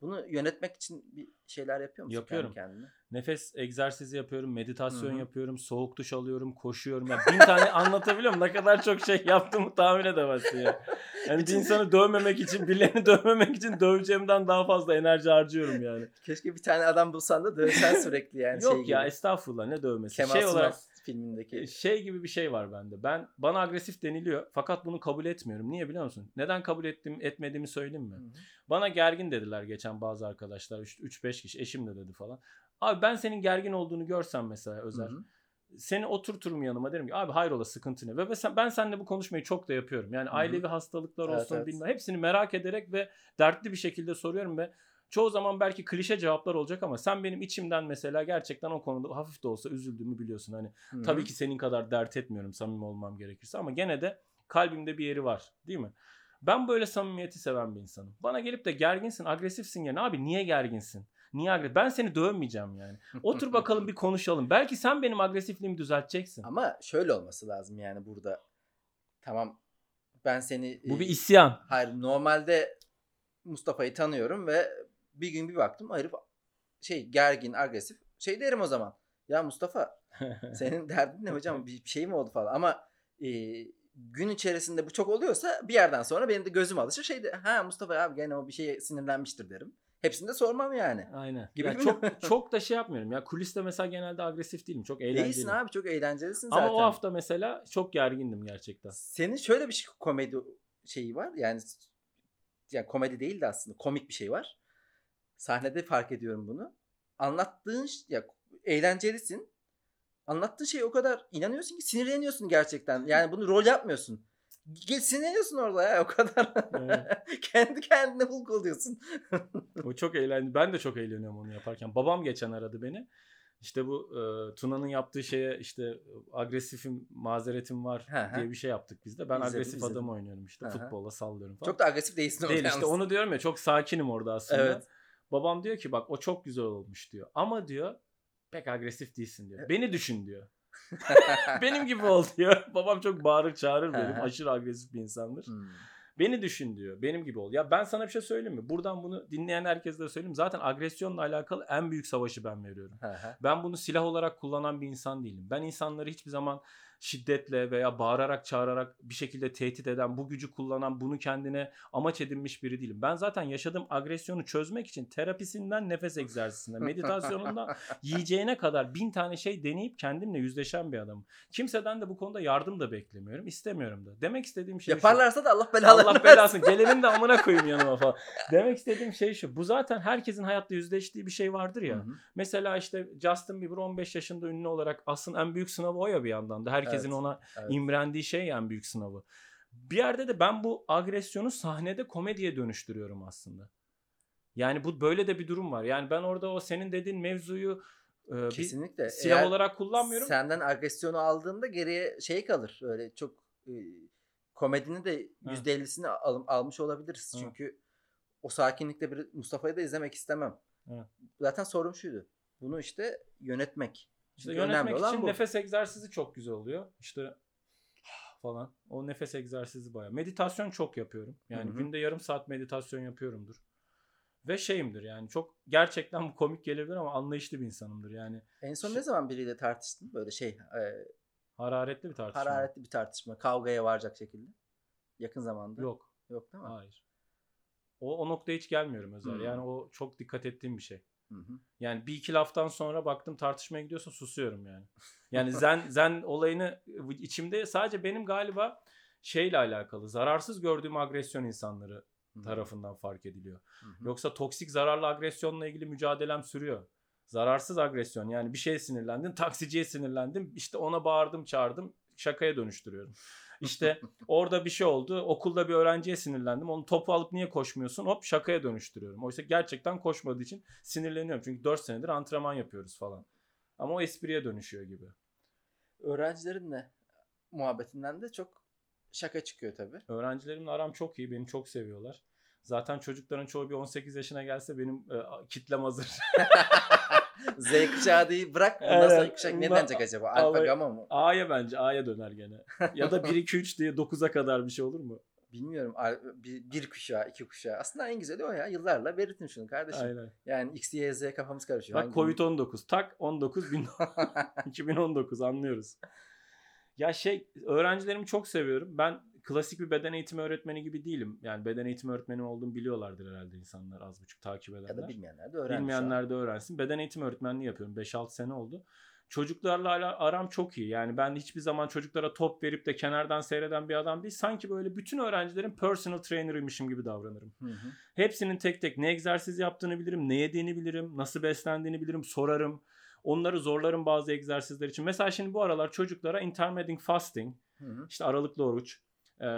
Bunu yönetmek için bir şeyler yapıyor musun Yapıyorum. kendi kendine? Nefes egzersizi yapıyorum, meditasyon Hı hı. yapıyorum, soğuk duş alıyorum, koşuyorum. Ya bin tane [LAUGHS] anlatabiliyor muyum? Ne kadar çok şey yaptığımı tahmin edemezsin ya. Yani bir insanı dövmemek için, birilerini dövmemek için döveceğimden daha fazla enerji harcıyorum yani. Keşke bir tane adam bulsan da dövsen sürekli yani Yok şey ya gibi. estağfurullah ne dövmesi. Kemal şey Sunal olarak filmindeki. şey gibi bir şey var bende. Ben bana agresif deniliyor fakat bunu kabul etmiyorum. Niye biliyor musun? Neden kabul ettim etmediğimi söyleyeyim mi? Hı hı. Bana gergin dediler geçen bazı arkadaşlar. 3-5 kişi eşim de dedi falan. Abi ben senin gergin olduğunu görsem mesela Özer. Hı hı. Seni oturturum yanıma derim ki abi hayrola sıkıntı ne? Ve ben, ben seninle bu konuşmayı çok da yapıyorum. Yani Hı hı. ailevi hastalıklar Evet, olsun evet. bilmem hepsini merak ederek ve dertli bir şekilde soruyorum ve çoğu zaman belki klişe cevaplar olacak ama sen benim içimden mesela gerçekten o konuda hafif de olsa üzüldüğümü biliyorsun. Hani Hı hı. Tabii ki senin kadar dert etmiyorum samimi olmam gerekirse ama gene de kalbimde bir yeri var değil mi? Ben böyle samimiyeti seven bir insanım. Bana gelip de gerginsin, agresifsin yani abi niye gerginsin? Niye agresif? Ben seni dövmeyeceğim yani. Otur bakalım bir konuşalım. Belki sen benim agresifliğimi düzelteceksin. Ama şöyle olması lazım yani burada. Tamam ben seni Bu e, bir isyan. Hayır normalde Mustafa'yı tanıyorum ve bir gün bir baktım herif şey gergin, agresif. Şey derim o zaman. Ya Mustafa [LAUGHS] senin derdin ne hocam? Bir şey mi oldu falan. Ama e, gün içerisinde bu çok oluyorsa bir yerden sonra benim de gözüm alışır. Şey de ha Mustafa abi gene o bir şeye sinirlenmiştir derim. Hepsini de sormam yani. Aynen. Gibi Ya çok [LAUGHS] çok da şey yapmıyorum. Ya kuliste mesela genelde agresif değilim. Çok eğlenceli. Değilsin abi çok eğlencelisin zaten. Ama o hafta mesela çok gergindim gerçekten. Senin şöyle bir şey, komedi şeyi var. Yani yani komedi değil de aslında komik bir şey var. Sahnede fark ediyorum bunu. Anlattığın ya eğlencelisin. Anlattığın şey o kadar inanıyorsun ki sinirleniyorsun gerçekten. Yani bunu rol yapmıyorsun. Sinirleniyorsun orada ya o kadar. Evet. [LAUGHS] Kendi kendine hulk oluyorsun. [LAUGHS] O çok eğlenceli. Ben de çok eğleniyorum onu yaparken. Babam geçen aradı beni. İşte bu e, Tuna'nın yaptığı şeye işte agresifim, mazeretim var hı. diye bir şey yaptık biz de. Ben İzledim, agresif izledim. adam oynuyorum işte. Hı. Futbolla sallıyorum falan. Çok da agresif değilsin Değil işte yalnız. onu diyorum ya çok sakinim orada aslında. Evet. Babam diyor ki bak o çok güzel olmuş diyor. Ama diyor pek agresif değilsin diyor. Beni düşün diyor. [LAUGHS] Benim gibi ol diyor. [LAUGHS] Babam çok bağırır çağırır benim. Aşırı agresif bir insandır. Hmm. Beni düşün diyor. Benim gibi ol. Ya ben sana bir şey söyleyeyim mi? Buradan bunu dinleyen herkese de söyleyeyim. Zaten agresyonla alakalı en büyük savaşı ben veriyorum. Ben bunu silah olarak kullanan bir insan değilim. Ben insanları hiçbir zaman şiddetle veya bağırarak çağırarak bir şekilde tehdit eden, bu gücü kullanan, bunu kendine amaç edinmiş biri değilim. Ben zaten yaşadığım agresyonu çözmek için terapisinden nefes egzersizine, [LAUGHS] meditasyonundan yiyeceğine kadar bin tane şey deneyip kendimle yüzleşen bir adamım. Kimseden de bu konuda yardım da beklemiyorum. istemiyorum da. Demek istediğim şey şu. Yaparlarsa da Allah belalarını Allah belasını gelenin de amına koyayım yanıma falan. [LAUGHS] Demek istediğim şey şu. Bu zaten herkesin hayatta yüzleştiği bir şey vardır ya. Hı hı. Mesela işte Justin Bieber 15 yaşında ünlü olarak aslında en büyük sınavı o ya bir yandan da. Herkesin Evet, ona evet. imrendiği şey ya en büyük sınavı. Bir yerde de ben bu agresyonu sahnede komediye dönüştürüyorum aslında. Yani bu böyle de bir durum var. Yani ben orada o senin dediğin mevzuyu e, bir Kesinlikle. silah Eğer olarak kullanmıyorum. Senden agresyonu aldığında geriye şey kalır. Öyle çok e, komedinin de Ha. %50'sini al- almış olabiliriz. Ha. Çünkü o sakinlikte bir Mustafa'yı da izlemek istemem. Ha. Zaten sorum şuydu. Bunu işte yönetmek. İşte Çünkü yönetmek için bu. nefes egzersizi çok güzel oluyor. İşte [SIGHS] falan. O nefes egzersizi baya. Meditasyon çok yapıyorum. Yani Hı hı. günde yarım saat meditasyon yapıyorumdur. Ve şeyimdir yani çok gerçekten bu komik gelebilir ama anlayışlı bir insanımdır. Yani En son Şey- ne zaman biriyle tartıştın? Böyle şey e, hararetli bir tartışma. hararetli bir tartışma. Kavgaya varacak şekilde. Yakın zamanda. Yok. Yok değil mi? Hayır. O, o noktaya hiç gelmiyorum özel. Hmm. Yani o çok dikkat ettiğim bir şey. Hı hı. Yani bir iki laftan sonra baktım tartışmaya gidiyorsa susuyorum yani. Yani zen [LAUGHS] zen olayını içimde sadece benim galiba şeyle alakalı. Zararsız gördüğüm agresyon insanları Hı tarafından fark ediliyor. Hı hı. Yoksa toksik zararlı agresyonla ilgili mücadelem sürüyor. Zararsız agresyon yani bir şeye sinirlendin, taksiciye sinirlendim, işte ona bağırdım, çağırdım, şakaya dönüştürüyorum. İşte orada bir şey oldu, okulda bir öğrenciye sinirlendim, onu topu alıp niye koşmuyorsun? Hop şakaya dönüştürüyorum. Oysa gerçekten koşmadığı için sinirleniyorum. Çünkü 4 senedir antrenman yapıyoruz falan. Ama o espriye dönüşüyor gibi. Öğrencilerinle muhabbetinden de çok şaka çıkıyor tabii. Öğrencilerimle aram çok iyi, beni çok seviyorlar. Zaten çocukların çoğu bir 18 yaşına gelse benim e, kitlem hazır. [LAUGHS] Z kuşağı değil bırak bundan Evet, sonra kuşak ne denecek acaba? Alfa Gamma mı? A'ya bence A'ya döner gene. [LAUGHS] Ya da 1 2 3 diye 9'a kadar bir şey olur mu? Bilmiyorum. Bir, bir kuşağı, iki kuşağı. Aslında en güzeli o ya. Yıllarla veritin şunu kardeşim. Aynen. Yani X, Y, Z kafamız karışıyor. Bak Hangi- Covid-19 tak 19 bin- [LAUGHS] 2019 anlıyoruz. Ya şey öğrencilerimi çok seviyorum. Ben klasik bir beden eğitimi öğretmeni gibi değilim. Yani beden eğitimi öğretmeni olduğumu biliyorlardır herhalde insanlar az buçuk takip edenler. ya da bilmeyenler de öğrenmiş. Bilmeyenler de öğrensin. Beden eğitimi öğretmenliği yapıyorum. 5-6 sene oldu. Çocuklarla aram çok iyi. Yani ben hiçbir zaman çocuklara top verip de kenardan seyreden bir adam değil. Sanki böyle bütün öğrencilerin personal trainer'ıymışım gibi davranırım. Hı hı. Hepsinin tek tek ne egzersiz yaptığını bilirim, ne yediğini bilirim, nasıl beslendiğini bilirim, sorarım. Onları zorlarım bazı egzersizler için. Mesela şimdi bu aralar çocuklara intermittent fasting, Hı hı. işte aralıklı oruç, e,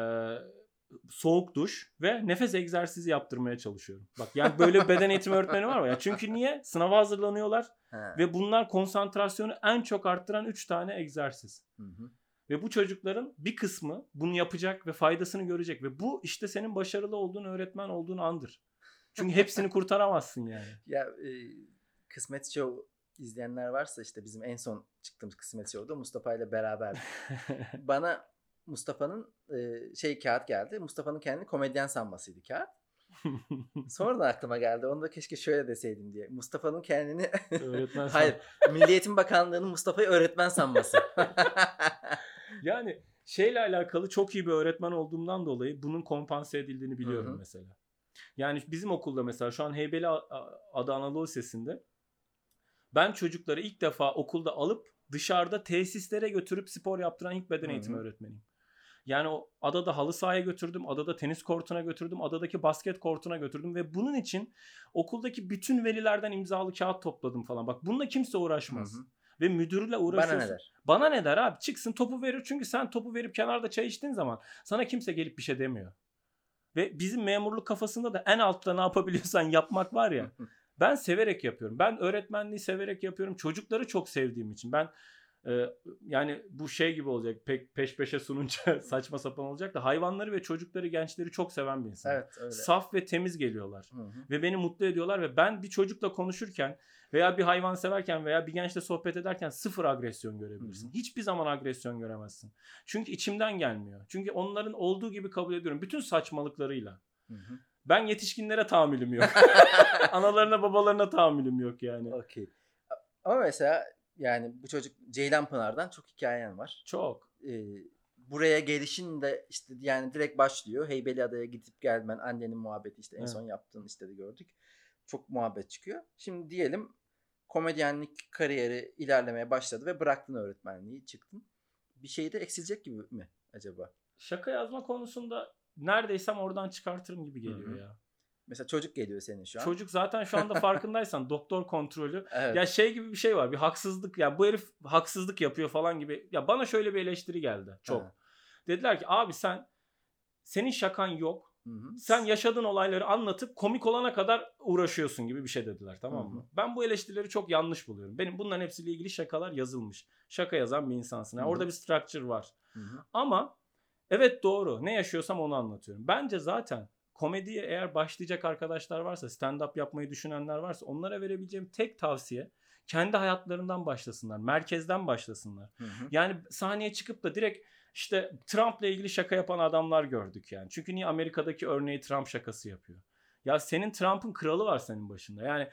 soğuk duş ve nefes egzersizi yaptırmaya çalışıyorum. Bak yani böyle beden eğitimi öğretmeni var mı? Ya çünkü niye? Sınava hazırlanıyorlar Ha. ve bunlar konsantrasyonu en çok arttıran 3 tane egzersiz. Hı hı. Ve bu çocukların bir kısmı bunu yapacak ve faydasını görecek. Ve bu işte senin başarılı olduğun öğretmen olduğun andır. Çünkü hepsini kurtaramazsın yani. [LAUGHS] Ya e, Kısmet Show izleyenler varsa işte bizim en son çıktığımız Kısmet Show'da Mustafa ile beraber [LAUGHS] bana Mustafa'nın e, şey kağıt geldi. Mustafa'nın kendini komedyen sanmasıydı kağıt. [LAUGHS] Sonra da aklıma geldi. Onu da keşke şöyle deseydim diye. Mustafa'nın kendini öğretmen [LAUGHS] hayır Milli Eğitim Bakanlığı'nın Mustafa'yı öğretmen sanması. [LAUGHS] Yani Şeyle alakalı çok iyi bir öğretmen olduğumdan dolayı bunun kompanse edildiğini biliyorum Hı hı. mesela. Yani bizim okulda mesela şu an Heybeli Adı Anadolu Lisesi'nde ben çocukları ilk defa okulda alıp dışarıda tesislere götürüp spor yaptıran ilk beden Hı eğitimi öğretmeniyim. Yani o adada halı sahaya götürdüm, adada tenis kortuna götürdüm, adadaki basket kortuna götürdüm ve bunun için okuldaki bütün velilerden imzalı kağıt topladım falan. Bak bununla kimse uğraşmaz. Hı hı. Ve müdürle Bana uğraşıyorsun. ne der? Bana ne der abi? Çıksın topu verir. Çünkü sen topu verip kenarda çay içtiğin zaman sana kimse gelip bir şey demiyor. Ve bizim memurluk kafasında da en altta ne yapabiliyorsan yapmak var ya. [LAUGHS] Ben severek yapıyorum. Ben öğretmenliği severek yapıyorum. Çocukları çok sevdiğim için. Ben e, yani bu şey gibi olacak. Pek peş peşe sununca [LAUGHS] saçma sapan olacak da hayvanları ve çocukları, gençleri çok seven bir insan. evet öyle. Saf ve temiz geliyorlar Hı hı. ve beni mutlu ediyorlar ve ben bir çocukla konuşurken veya bir hayvan severken veya bir gençle sohbet ederken sıfır agresyon görebilirsin. Hı Hiçbir zaman agresyon göremezsin. Çünkü içimden gelmiyor. Çünkü onların olduğu gibi kabul ediyorum. Bütün saçmalıklarıyla. Hı hı. Ben yetişkinlere tahammülüm yok. [LAUGHS] Analarına babalarına tahammülüm yok yani. Okey. Ama mesela yani bu çocuk Ceylan Pınar'dan çok hikayen var. Çok. Ee, buraya gelişin de işte yani direkt başlıyor. Heybeliada'ya gidip gelmen, annenin muhabbeti işte en Evet. son yaptığın işte de gördük. Çok muhabbet çıkıyor. Şimdi diyelim komedyenlik kariyeri ilerlemeye başladı ve bıraktın öğretmenliği, çıktın. Bir şey de eksilecek gibi mi acaba? Şaka yazma konusunda neredeysem oradan çıkartırım gibi geliyor Hı hı. ya. Mesela çocuk geliyor senin şu an. Çocuk zaten şu anda [LAUGHS] farkındaysan doktor kontrolü Evet. Ya şey gibi bir şey var. Bir haksızlık ya bu herif haksızlık yapıyor falan gibi. Ya bana şöyle bir eleştiri geldi. Çok. Ha. Dediler ki abi sen senin şakan yok. Hı hı. Sen yaşadığın olayları anlatıp komik olana kadar uğraşıyorsun gibi bir şey dediler tamam mı? hı. Ben bu eleştirileri çok yanlış buluyorum. Benim bunların hepsiyle ilgili şakalar yazılmış. Şaka yazan bir insansın. Yani orada bir structure var. Hı hı. Ama evet doğru. Ne yaşıyorsam onu anlatıyorum. Bence zaten komediye eğer başlayacak arkadaşlar varsa, stand-up yapmayı düşünenler varsa onlara verebileceğim tek tavsiye kendi hayatlarından başlasınlar. Merkezden başlasınlar. Hı hı. Yani sahneye çıkıp da direkt işte Trump'la ilgili şaka yapan adamlar gördük yani. Çünkü niye Amerika'daki örneği Trump şakası yapıyor? Ya senin Trump'ın kralı var senin başında. Yani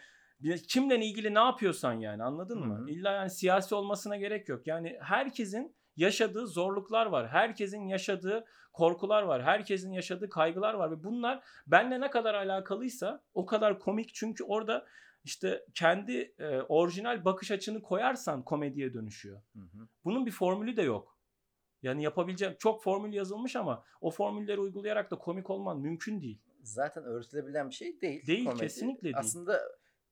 kimle ilgili ne yapıyorsan yani anladın Hı mı? hı. İlla yani siyasi olmasına gerek yok. Yani herkesin yaşadığı zorluklar var. Herkesin yaşadığı korkular var. Herkesin yaşadığı kaygılar var ve bunlar benle ne kadar alakalıysa o kadar komik çünkü orada işte kendi e, orijinal bakış açını koyarsan komediye dönüşüyor. Hı hı. Bunun bir formülü de yok. Yani yapabileceğim çok formül yazılmış ama o formülleri uygulayarak da komik olman mümkün değil. zaten öğretilebilen bir şey değil. Değil, kesinlikle değil. Aslında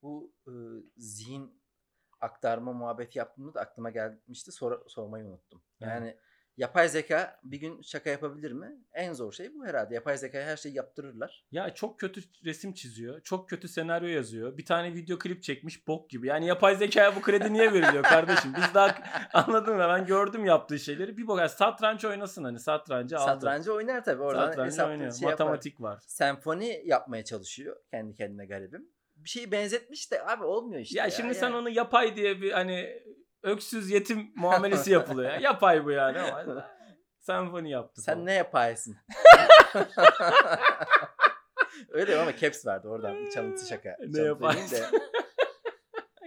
bu e, zihin aktarma muhabbeti yaptığımda da aklıma gelmişti. Sor, sormayı unuttum. Evet. Yani yapay zeka bir gün şaka yapabilir mi? En zor şey bu herhalde. Yapay zekaya her şeyi yaptırırlar. Ya çok kötü resim çiziyor. Çok kötü senaryo yazıyor. Bir tane video klip çekmiş bok gibi. Yani yapay zekaya bu kredi niye veriliyor kardeşim? Biz daha [LAUGHS] anladın mı? Ben gördüm yaptığı şeyleri. Bir bak yani satranç oynasın hani satrancı aldı. Satrancı oynar tabii. Oradan Satrancı oynuyor. şey yapar. Matematik var. Senfoni yapmaya çalışıyor. Kendi kendine garibim. Bir şeyi benzetmiş de abi olmuyor işte. ya, ya, şimdi sen Yani. onu yapay diye bir hani öksüz yetim [LAUGHS] muamelesi yapılıyor. ya. Yapay bu yani ama senfoni [LAUGHS] yaptı. Sen falan. ne yapaysın? [LAUGHS] Öyle ama caps verdi oradan bir çalıntı şaka. Ne yaparsın? de.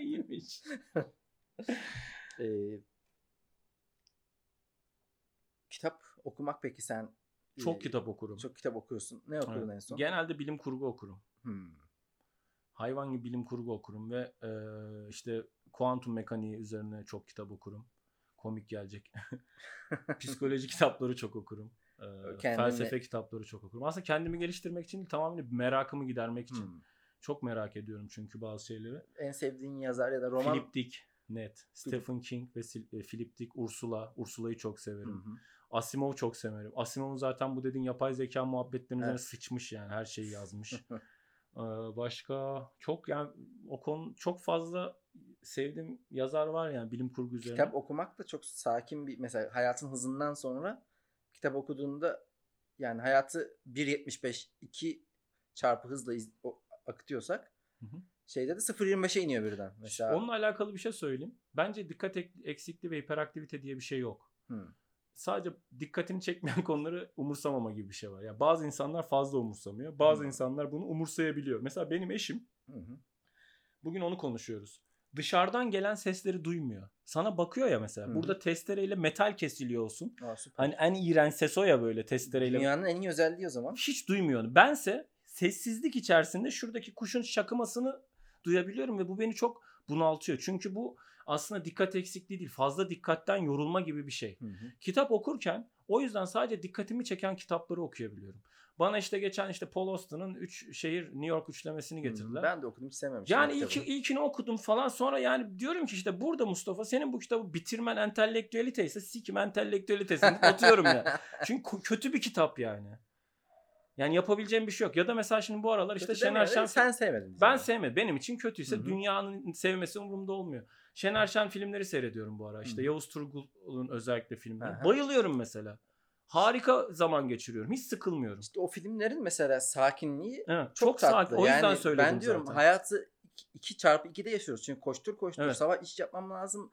İyiymiş. Ee, kitap okumak peki sen? Çok e, kitap okurum. Çok kitap okuyorsun. Ne okudun Evet. en son? Genelde bilim kurgu okurum. Hmm. Hayvan gibi bilim kurgu okurum ve e, işte kuantum mekaniği üzerine çok kitap okurum. Komik gelecek. [LAUGHS] Psikoloji kitapları çok okurum. E, Kendini- Felsefe kitapları çok okurum. Aslında kendimi geliştirmek için tamamen merakımı gidermek için. Hmm. Çok merak ediyorum çünkü bazı şeyleri. En sevdiğin yazar ya da roman? Philip Dick net. Stephen King ve e, Philip Dick, Ursula. Ursula'yı çok Hı severim. hı. Asimov çok severim. Asimov'un zaten bu dediğin yapay zeka muhabbetlerinin Evet. sıçmış yani her şeyi yazmış. [LAUGHS] Başka çok yani o konu çok fazla sevdiğim yazar var yani bilim kurgu üzerine. Kitap okumak da çok sakin bir mesela hayatın hızından sonra kitap okuduğunda yani hayatı 1.75 2 çarpı hızla iz, o- akıtıyorsak Hı hı. şeyde de 0.25'e iniyor birden. Mesela Onunla alakalı bir şey söyleyeyim. Bence dikkat ek- eksikliği ve hiperaktivite diye bir şey yok. Hı. Sadece dikkatini çekmeyen [LAUGHS] konuları umursamama gibi bir şey var. Ya bazı insanlar fazla umursamıyor. Bazı Hı. insanlar bunu umursayabiliyor. Mesela benim eşim Hı. Bugün onu konuşuyoruz. dışarıdan gelen sesleri duymuyor. Sana bakıyor ya mesela. Hı. Burada testereyle metal kesiliyor olsun. Aa, süper. Hani en iğrenç ses o ya böyle testereyle. Dünyanın en iyi özelliği o zaman. Hiç duymuyor. Bense sessizlik içerisinde şuradaki kuşun şakımasını duyabiliyorum ve bu beni çok bunaltıyor. Çünkü bu aslında dikkat eksikliği değil. Fazla dikkatten yorulma gibi bir şey. Hı hı. Kitap okurken o yüzden sadece dikkatimi çeken kitapları okuyabiliyorum. Bana işte geçen işte Paul Austen'ın 3 şehir New York üçlemesini getirdiler. Ben de okudum hiç sevmemiştim. Yani ilk, ilkini okudum falan sonra yani diyorum ki işte burada Mustafa senin bu kitabı bitirmen entelektüelite ise sikim entelektüelitesini [LAUGHS] atıyorum ya. Çünkü kötü bir kitap yani. Yani yapabileceğim bir şey yok. Ya da mesela şimdi bu aralar işte Kötü Şener Şen sen sevmedin. ben sevmedim. Benim için kötüyse Hı hı. dünyanın sevmesi umurumda olmuyor. Şener Şen filmleri seyrediyorum bu ara. İşte Hı. Yavuz Turgul'un özellikle filmleri. Bayılıyorum mesela. Harika zaman geçiriyorum. Hiç sıkılmıyorum. İşte o filmlerin mesela sakinliği Evet, çok, çok, tatlı. sakin. O yüzden yani söyledim Ben diyorum zaten. hayatı 2 çarpı 2'de yaşıyoruz. Çünkü koştur koştur Evet. sabah iş yapmam lazım.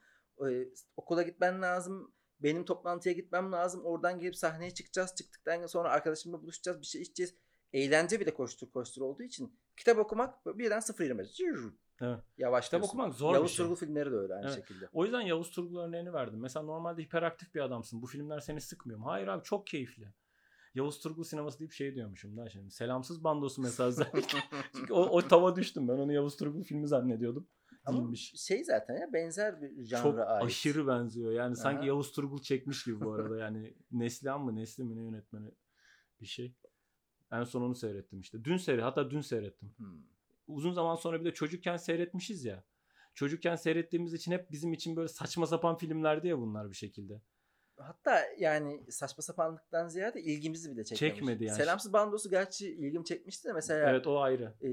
e, okula gitmem lazım. Benim toplantıya gitmem lazım. Oradan gelip sahneye çıkacağız. Çıktıktan sonra arkadaşımla buluşacağız. Bir şey içeceğiz. Eğlence bile koştur koştur olduğu için kitap okumak birden 0.25 Evet. yavaş Kitap okumak zor Yavuz bir şey. Turgul filmleri de öyle aynı Evet. şekilde. O yüzden Yavuz Turgul örneğini verdim. Mesela normalde hiperaktif bir adamsın. Bu filmler seni sıkmıyor mu? Hayır abi çok keyifli. Yavuz Turgul sineması deyip şey diyormuşum daha şimdi. Selamsız bandosu mesela [LAUGHS] özellikle. Çünkü o, o tava düştüm. Ben onu Yavuz Turgul filmi zannediyordum. Ama Değilmiş. şey zaten ya benzer bir janra Çok ait. aşırı benziyor. Yani sanki Aha. Yavuz Turgul çekmiş gibi bu arada. Yani Neslihan mı Nesli mi ne yönetmeni bir şey. En son onu seyrettim işte. Dün seyret hatta dün seyrettim. Hmm. Uzun zaman sonra bir de çocukken seyretmişiz ya. Çocukken seyrettiğimiz için hep bizim için böyle saçma sapan filmlerdi ya bunlar bir şekilde. Hatta yani saçma sapanlıktan ziyade ilgimizi bile çekmemiş. Çekmedi yani. Selamsız Bandosu gerçi ilgimi çekmişti de mesela Evet o ayrı. e,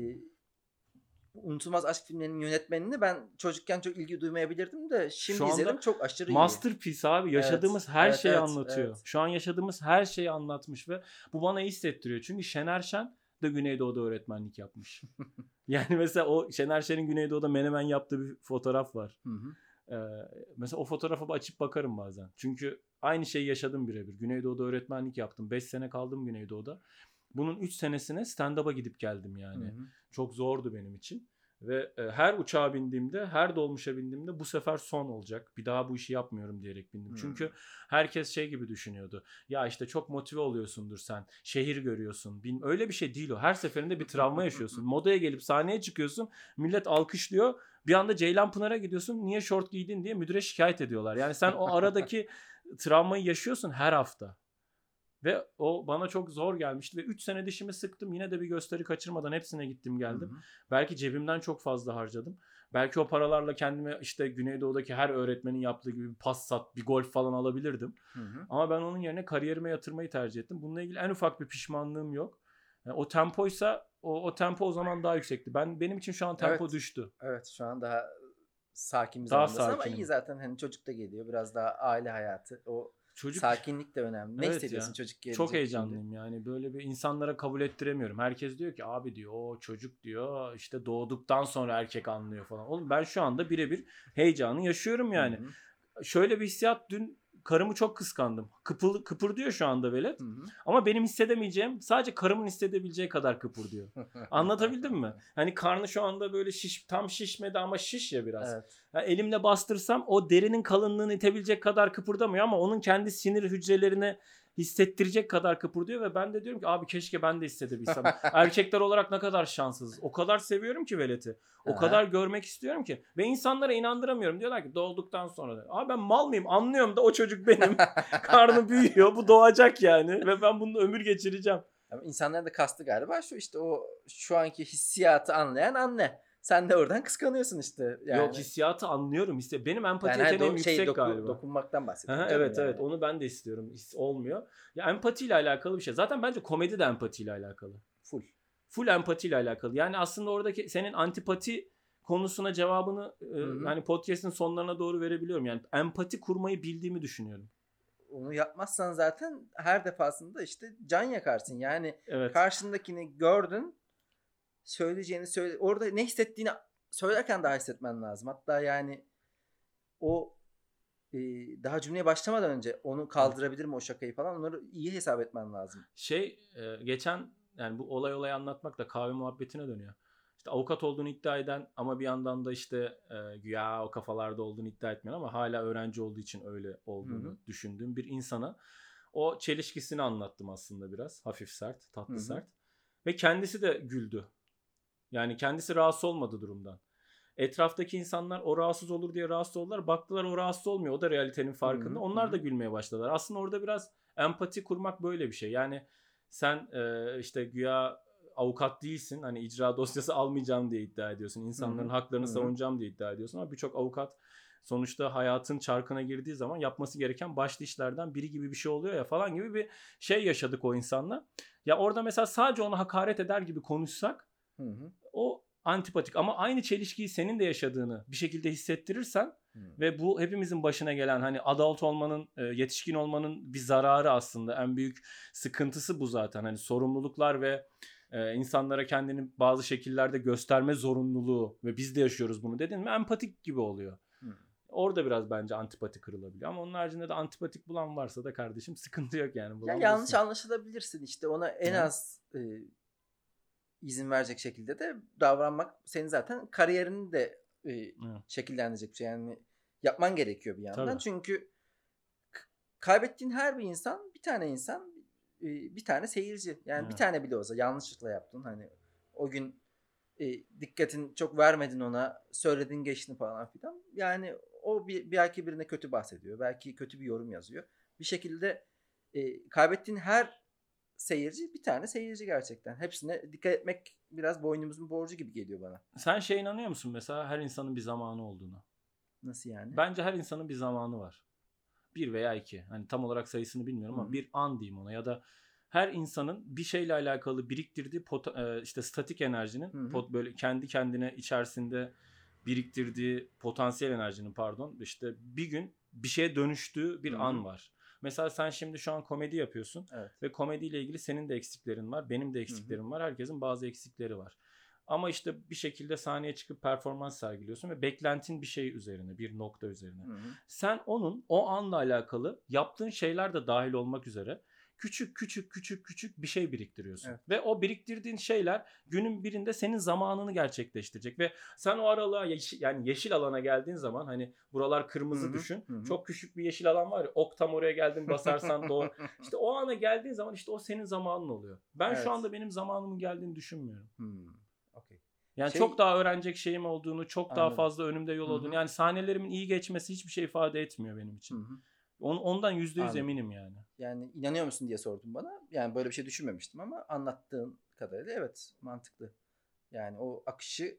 Unutulmaz Aşk filmlerinin yönetmenini ben çocukken çok ilgi duymayabilirdim de şimdi Şu izledim çok aşırı iyi. Masterpiece abi. Yaşadığımız her evet, şeyi evet, anlatıyor. evet. Şu an yaşadığımız her şeyi anlatmış ve bu bana iyi hissettiriyor. Çünkü Şener Şen de Güneydoğu'da öğretmenlik yapmış. [LAUGHS] yani mesela o Şener Şen'in Güneydoğu'da menemen yaptığı bir fotoğraf var. Hı hı. Ee, mesela o fotoğrafa açıp bakarım bazen. Çünkü aynı şeyi yaşadım birebir. Güneydoğu'da öğretmenlik yaptım. 5 sene kaldım Güneydoğu'da. Bunun 3 senesine stand-up'a gidip geldim yani. Hı hı. Çok zordu benim için. Ve e, her uçağa bindiğimde, her dolmuşa bindiğimde bu sefer son olacak. Bir daha bu işi yapmıyorum diyerek bindim. Hmm. Çünkü herkes şey gibi düşünüyordu. Ya işte çok motive oluyorsundur sen. Şehir görüyorsun. Bin... Öyle bir şey değil o. Her seferinde bir travma yaşıyorsun. [LAUGHS] Modaya gelip sahneye çıkıyorsun. Millet alkışlıyor. Bir anda Ceylanpınar'a gidiyorsun. Niye şort giydin diye müdüre şikayet ediyorlar. Yani sen o aradaki [LAUGHS] travmayı yaşıyorsun her hafta. Ve o bana çok zor gelmişti ve 3 sene dişimi sıktım. Yine de bir gösteri kaçırmadan hepsine gittim geldim. Hı hı. Belki cebimden çok fazla harcadım. Belki o paralarla kendime işte Güneydoğu'daki her öğretmenin yaptığı gibi bir Passat, bir Golf falan alabilirdim. Hı hı. Ama ben onun yerine kariyerime yatırmayı tercih ettim. Bununla ilgili en ufak bir pişmanlığım yok. Yani o tempoysa o, o tempo o zaman daha yüksekti. Ben benim için şu an tempo Evet. düştü. Evet şu an daha sakin bir Daha zamandasın ama iyi zaten hani çocuk da geliyor biraz daha aile hayatı o Çocuk sakinlik de önemli. Ne Evet hissediyorsun ya. çocuk gelecek çok şimdi? heyecanlıyım yani böyle bir insanlara kabul ettiremiyorum. Herkes diyor ki abi diyor o çocuk diyor işte doğduktan sonra erkek anlıyor falan. Oğlum ben şu anda birebir heyecanı yaşıyorum yani. Hı hı. Şöyle bir hissiyat dün karımı çok kıskandım. Kıpır, kıpırdıyor şu anda velet. Hı hı. Ama benim hissedemeyeceğim sadece karımın hissedebileceği kadar kıpırdıyor. [LAUGHS] Anlatabildim mi? Hani karnı şu anda böyle şiş tam şişmedi ama şiş ya biraz. Evet. Ya elimle bastırsam o derinin kalınlığını itebilecek kadar kıpırdamıyor ama onun kendi sinir hücrelerine hissettirecek kadar kıpırdıyor ve ben de diyorum ki abi keşke ben de hissedebilsem. [LAUGHS] Erkekler olarak ne kadar şanssız. O kadar seviyorum ki veleti. O Aha. kadar görmek istiyorum ki. Ve insanlara inandıramıyorum. Diyorlar ki doğduktan sonra. da. Abi ben mal mıyım? Anlıyorum da o çocuk benim. [LAUGHS] Karnı büyüyor. Bu doğacak yani. Ve ben bununla ömür geçireceğim. Ama insanların da kastı galiba şu işte o şu anki hissiyatı anlayan anne. Sen de oradan kıskanıyorsun işte. Yani. Yok hissiyatı anlıyorum. Hisse- Benim empati Yani hani yeteneğim şey, yüksek doku- galiba. dokunmaktan bahsediyorum. Aha, evet yani. evet onu ben de istiyorum. His olmuyor. Ya empatiyle alakalı bir şey. Zaten bence komedi de empatiyle alakalı. Full. Full empatiyle alakalı. Yani aslında oradaki senin antipati konusuna cevabını e, yani podcast'in sonlarına doğru verebiliyorum. Yani empati kurmayı bildiğimi düşünüyorum. Onu yapmazsan zaten her defasında işte can yakarsın. Yani Evet. karşındakini gördün söyleyeceğini söyle orada ne hissettiğini söylerken daha hissetmen lazım. Hatta yani o e, daha cümleye başlamadan önce onu kaldırabilir mi o şakayı falan onları iyi hesap etmen lazım. Şey e, geçen yani bu olay olay anlatmak da kahve muhabbetine dönüyor. işte avukat olduğunu iddia eden ama bir yandan da işte e, güya o kafalarda olduğunu iddia etmeyen ama hala öğrenci olduğu için öyle olduğunu Hı hı. düşündüğüm bir insana o çelişkisini anlattım aslında biraz. Hafif sert, tatlı Hı hı. sert. Ve kendisi de güldü. Yani kendisi rahatsız olmadı durumdan. Etraftaki insanlar o rahatsız olur diye rahatsız oldular. Baktılar o rahatsız olmuyor. O da realitenin farkında. Hı hı, Onlar da gülmeye başladılar. Aslında orada biraz empati kurmak böyle bir şey. Yani sen e, işte güya avukat değilsin. Hani icra [LAUGHS] dosyası almayacağım diye iddia ediyorsun. İnsanların Hı hı, haklarını hı hı. savunacağım diye iddia ediyorsun. Ama birçok avukat sonuçta hayatın çarkına girdiği zaman yapması gereken başlı işlerden biri gibi bir şey oluyor ya falan gibi bir şey yaşadık o insanla. Ya orada mesela sadece ona hakaret eder gibi konuşsak Hı hı. o antipatik ama aynı çelişkiyi senin de yaşadığını bir şekilde hissettirirsen ve bu hepimizin başına gelen hani adult olmanın, e, yetişkin olmanın bir zararı aslında. En büyük sıkıntısı bu zaten. Hani sorumluluklar ve e, insanlara kendini bazı şekillerde gösterme zorunluluğu ve biz de yaşıyoruz bunu dedin mi empatik gibi oluyor. Orada biraz bence antipati kırılabiliyor. Ama onun haricinde de antipatik bulan varsa da kardeşim sıkıntı yok yani. Ya yanlış anlaşılabilirsin işte ona en Hı. az e, izin verecek şekilde de davranmak senin zaten kariyerini de e, şekillendirecek bir şey. Yani yapman gerekiyor bir yandan. Tabii. Çünkü kaybettiğin her bir insan bir tane insan e, bir tane seyirci. Yani bir Evet. tane bile olsa yanlışlıkla yaptın. Hani o gün e, dikkatin çok vermedin ona söyledin geçtin falan filan. Yani o bir, belki birine kötü bahsediyor. Belki kötü bir yorum yazıyor. Bir şekilde e, kaybettiğin her seyirci bir tane seyirci gerçekten. Hepsine dikkat etmek biraz boynumuzun borcu gibi geliyor bana. Sen şey inanıyor musun mesela her insanın bir zamanı olduğuna? Nasıl yani? Bence her insanın bir zamanı var. Bir veya iki. Hani tam olarak sayısını bilmiyorum Hı. ama bir an diyeyim ona ya da her insanın bir şeyle alakalı biriktirdiği pota- e, işte statik enerjinin pot- böyle kendi kendine içerisinde biriktirdiği potansiyel enerjinin pardon işte bir gün bir şeye dönüştüğü bir Hı hı. an var. Mesela sen şimdi şu an komedi yapıyorsun Evet. ve komediyle ilgili senin de eksiklerin var, benim de eksiklerim var, herkesin bazı eksikleri var. Ama işte bir şekilde sahneye çıkıp performans sergiliyorsun ve beklentin bir şey üzerine, bir nokta üzerine. Hı hı. Sen onun o anla alakalı yaptığın şeyler de dahil olmak üzere küçük küçük küçük küçük bir şey biriktiriyorsun. Evet. Ve o biriktirdiğin şeyler günün birinde senin zamanını gerçekleştirecek ve sen o aralığa yeşil, yani yeşil alana geldiğin zaman hani buralar kırmızı Hı hı, düşün. hı hı. Çok küçük bir yeşil alan var ya ok tam oraya geldin basarsan doğru. [LAUGHS] İşte o ana geldiğin zaman işte o senin zamanın oluyor. Ben Evet. şu anda benim zamanımın geldiğini düşünmüyorum. Hmm. Okey. Yani Şey- çok daha öğrenecek şeyim olduğunu, çok daha Anladım. fazla önümde yol Hı hı. olduğunu. Yani sahnelerimin iyi geçmesi hiçbir şey ifade etmiyor benim için. hı. On, ondan yüzde yüz eminim yani. Yani inanıyor musun diye sordun bana. Yani böyle bir şey düşünmemiştim ama anlattığın kadarıyla evet mantıklı. Yani o akışı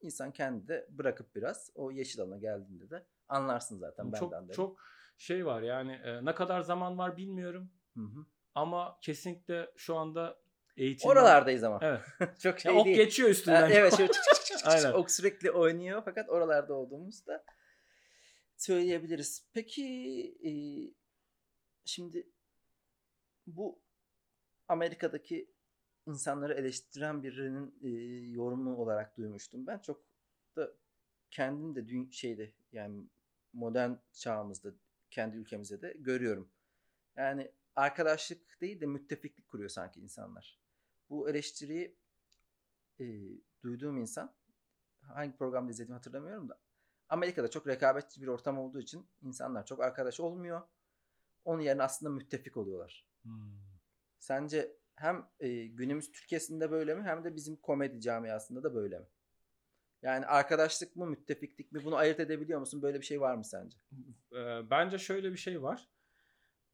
insan kendi de bırakıp biraz o yeşil alana geldiğinde de anlarsın zaten çok benden de. çok şey var yani e, ne kadar zaman var bilmiyorum Hı hı. ama kesinlikle şu anda eğitim Oralardayız ama. Evet. [LAUGHS] Çok şey Ya ok değil. geçiyor üstünden. evet şöyle çık çık çık çık Aynen. ok sürekli oynuyor fakat oralarda olduğumuzda söyleyebiliriz. Peki e, şimdi bu Amerika'daki insanları eleştiren birinin e, yorumu olarak duymuştum. Ben çok da kendim de dün şeyde yani modern çağımızda kendi ülkemizde de görüyorum. Yani arkadaşlık değil de müttefiklik kuruyor sanki insanlar. Bu eleştiriyi e, duyduğum insan hangi programda izlediğimi hatırlamıyorum da Amerika'da çok rekabetçi bir ortam olduğu için insanlar çok arkadaş olmuyor. Onun yerine aslında müttefik oluyorlar. Hmm. Sence hem e, günümüz Türkiye'sinde böyle mi hem de bizim komedi camiasında da böyle mi? Yani arkadaşlık mı müttefiklik mi bunu ayırt edebiliyor musun? Böyle bir şey var mı sence? Ee, bence şöyle bir şey var.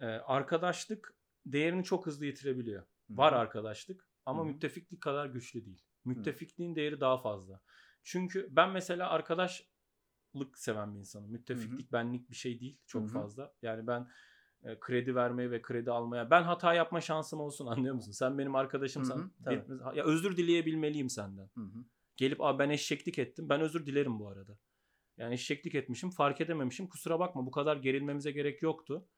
Ee, arkadaşlık değerini çok hızlı yitirebiliyor. Var arkadaşlık ama Hı hı. müttefiklik kadar güçlü değil. Müttefikliğin değeri daha fazla. Çünkü ben mesela arkadaşlık seven bir insanım. Müttefiklik benlik bir şey değil çok Hı hı. fazla. Yani ben kredi vermeye ve kredi almaya ben hata yapma şansım olsun [LAUGHS] anlıyor musun? Sen benim arkadaşımsan Hı hı, tabii. bir- ya özür dileyebilmeliyim senden. Hı hı. Gelip abi ben eşeklik ettim. Ben özür dilerim bu arada. Yani eşeklik etmişim fark edememişim. Kusura bakma bu kadar gerilmemize gerek yoktu.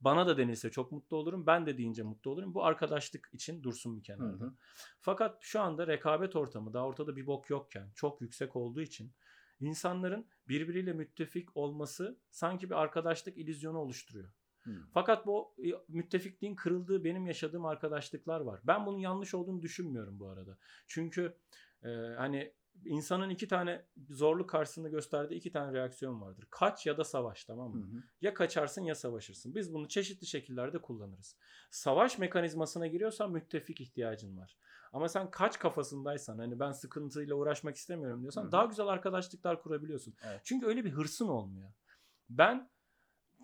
Bana da denilse çok mutlu olurum. Ben de deyince mutlu olurum. Bu arkadaşlık için dursun bir kenarda. Hı hı. Fakat şu anda rekabet ortamı daha ortada bir bok yokken çok yüksek olduğu için insanların birbiriyle müttefik olması sanki bir arkadaşlık illüzyonu oluşturuyor. Hmm. Fakat bu e, müttefikliğin kırıldığı benim yaşadığım arkadaşlıklar var. Ben bunun yanlış olduğunu düşünmüyorum bu arada. Çünkü e, hani insanın iki tane zorluk karşısında gösterdiği iki tane reaksiyon vardır. Kaç ya da savaş tamam Hı mı? hı. Ya kaçarsın ya savaşırsın. Biz bunu çeşitli şekillerde kullanırız. Savaş mekanizmasına giriyorsan müttefik ihtiyacın var. Ama sen kaç kafasındaysan hani ben sıkıntıyla uğraşmak istemiyorum diyorsan Hı hı. daha güzel arkadaşlıklar kurabiliyorsun. Evet. Çünkü öyle bir hırsın olmuyor. Ben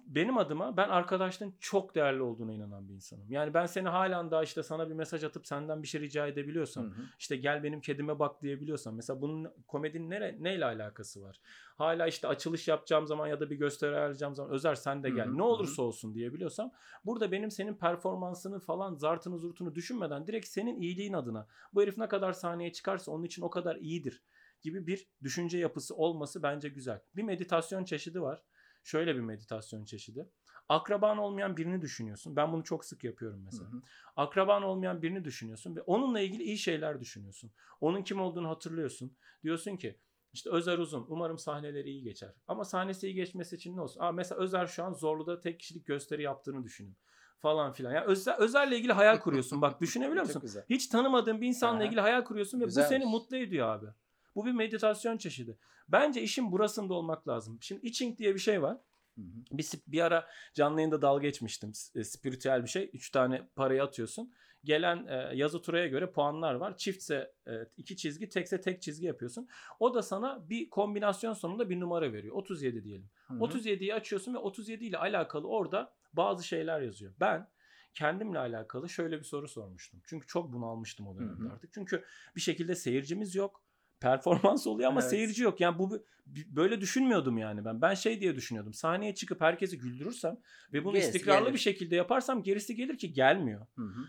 benim adıma ben arkadaşlığın çok değerli olduğuna inanan bir insanım. Yani ben seni halen daha işte sana bir mesaj atıp senden bir şey rica edebiliyorsam Hı hı. işte gel benim kedime bak diyebiliyorsam mesela bunun komedinin nere, neyle alakası var? Hala işte açılış yapacağım zaman ya da bir gösteri ayarlayacağım zaman Özer sen de gel Hı hı, ne olursa olsun diyebiliyorsam burada benim senin performansını falan zartını zurtunu düşünmeden direkt senin iyiliğin adına bu herif ne kadar sahneye çıkarsa onun için o kadar iyidir gibi bir düşünce yapısı olması bence güzel. Bir meditasyon çeşidi var. Şöyle bir meditasyon çeşidi. Akraban olmayan birini düşünüyorsun. Ben bunu çok sık yapıyorum Hı mesela. hı. Akraban olmayan birini düşünüyorsun ve onunla ilgili iyi şeyler düşünüyorsun. Onun kim olduğunu hatırlıyorsun. Diyorsun ki işte Özer Uzun umarım sahneleri iyi geçer. Ama sahnesi iyi geçmesi için ne olsun? Aa, mesela Özer şu an Zorlu'da tek kişilik gösteri yaptığını düşünün. Falan filan. Yani Özer, Özer'le ilgili hayal kuruyorsun. Bak [LAUGHS] düşünebiliyor musun? Hiç tanımadığın bir insanla Aha. ilgili hayal kuruyorsun ve Güzelmiş. bu seni mutlu ediyor abi. Bu bir meditasyon çeşidi. Bence işin burasında olmak lazım. Şimdi itching diye bir şey var. Hı hı. Bir, bir ara canlı yayında dalga geçmiştim. E, Spiritüel bir şey. Üç tane parayı atıyorsun. Gelen e, yazı turaya göre puanlar var. Çiftse e, iki çizgi, tekse tek çizgi yapıyorsun. O da sana bir kombinasyon sonunda bir numara veriyor. 37 diyelim. Hı hı. 37'yi açıyorsun ve 37 ile alakalı orada bazı şeyler yazıyor. Ben kendimle alakalı şöyle bir soru sormuştum. Çünkü çok bunalmıştım o dönemde Hı hı. artık. Çünkü bir şekilde seyircimiz yok. Performans oluyor ama Evet. seyirci yok. Yani bu böyle düşünmüyordum yani ben. Ben şey diye düşünüyordum. Sahneye çıkıp herkesi güldürürsem ve bunu Gerisi istikrarlı gelir. bir şekilde yaparsam gerisi gelir ki gelmiyor. Hı hı.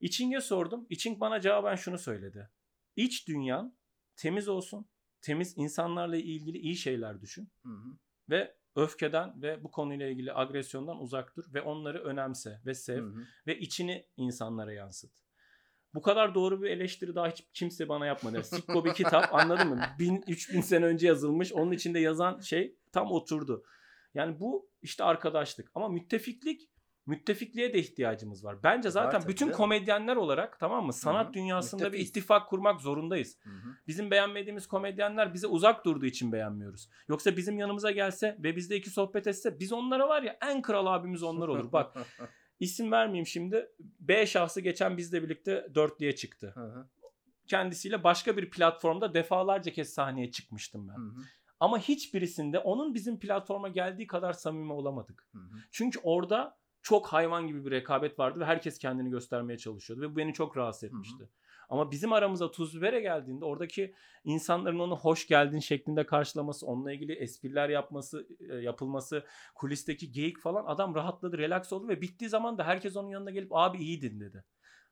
İçing'e sordum. İçing bana cevaben şunu söyledi. İç dünyan temiz olsun. Temiz insanlarla ilgili iyi şeyler düşün Hı hı. ve öfkeden ve bu konuyla ilgili agresyondan uzak dur ve onları önemse ve sev Hı hı. ve içini insanlara yansıt. Bu kadar doğru bir eleştiri daha hiç kimse bana yapmadı. Sikko bir kitap anladın mı? 1000 3000 sene önce yazılmış. Onun içinde yazan şey tam oturdu. Yani bu işte arkadaşlık ama müttefiklik müttefikliğe de ihtiyacımız var. Bence zaten tabii bütün komedyenler olarak tamam mı? Sanat Hı hı. dünyasında bir ittifak kurmak zorundayız. Hı hı. Bizim beğenmediğimiz komedyenler bize uzak durduğu için beğenmiyoruz. Yoksa bizim yanımıza gelse ve bizde iki sohbet etse biz onlara var ya en kral abimiz onlar olur. Bak [LAUGHS] isim vermeyeyim şimdi. B şahsı geçen bizle birlikte dörtlüye çıktı. Hı hı. Kendisiyle başka bir platformda defalarca kez sahneye çıkmıştım ben. Hı hı. Ama hiçbirisinde onun bizim platforma geldiği kadar samimi olamadık. Hı hı. Çünkü orada çok hayvan gibi bir rekabet vardı ve herkes kendini göstermeye çalışıyordu ve bu beni çok rahatsız etmişti. Ama bizim aramıza tuz bibere geldiğinde oradaki insanların onu hoş geldin şeklinde karşılaması, onunla ilgili espriler yapması, e, yapılması, kulisteki geyik falan adam rahatladı, relax oldu ve bittiği zaman da herkes onun yanına gelip abi iyiydin dedi.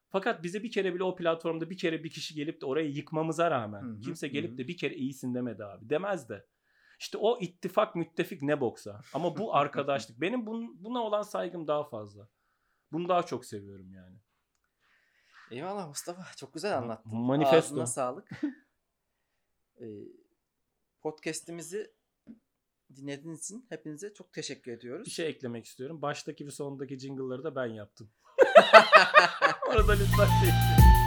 Fakat bize bir kere bile o platformda bir kere bir kişi gelip de orayı yıkmamıza rağmen Hı hı, kimse gelip hı. de bir kere iyisin demedi abi. Demez de. İşte o ittifak müttefik ne boksa. Ama bu [LAUGHS] arkadaşlık. Benim bun- buna olan saygım daha fazla. Bunu daha çok seviyorum yani. Eyvallah Mustafa. Çok güzel anlattın. Manifesto. Ağzına sağlık. [LAUGHS] Ee, podcast'imizi dinlediğiniz için hepinize çok teşekkür ediyoruz. Bir şey eklemek istiyorum. Baştaki ve sondaki jingle'ları da ben yaptım. [LAUGHS] Orada lütfen şey-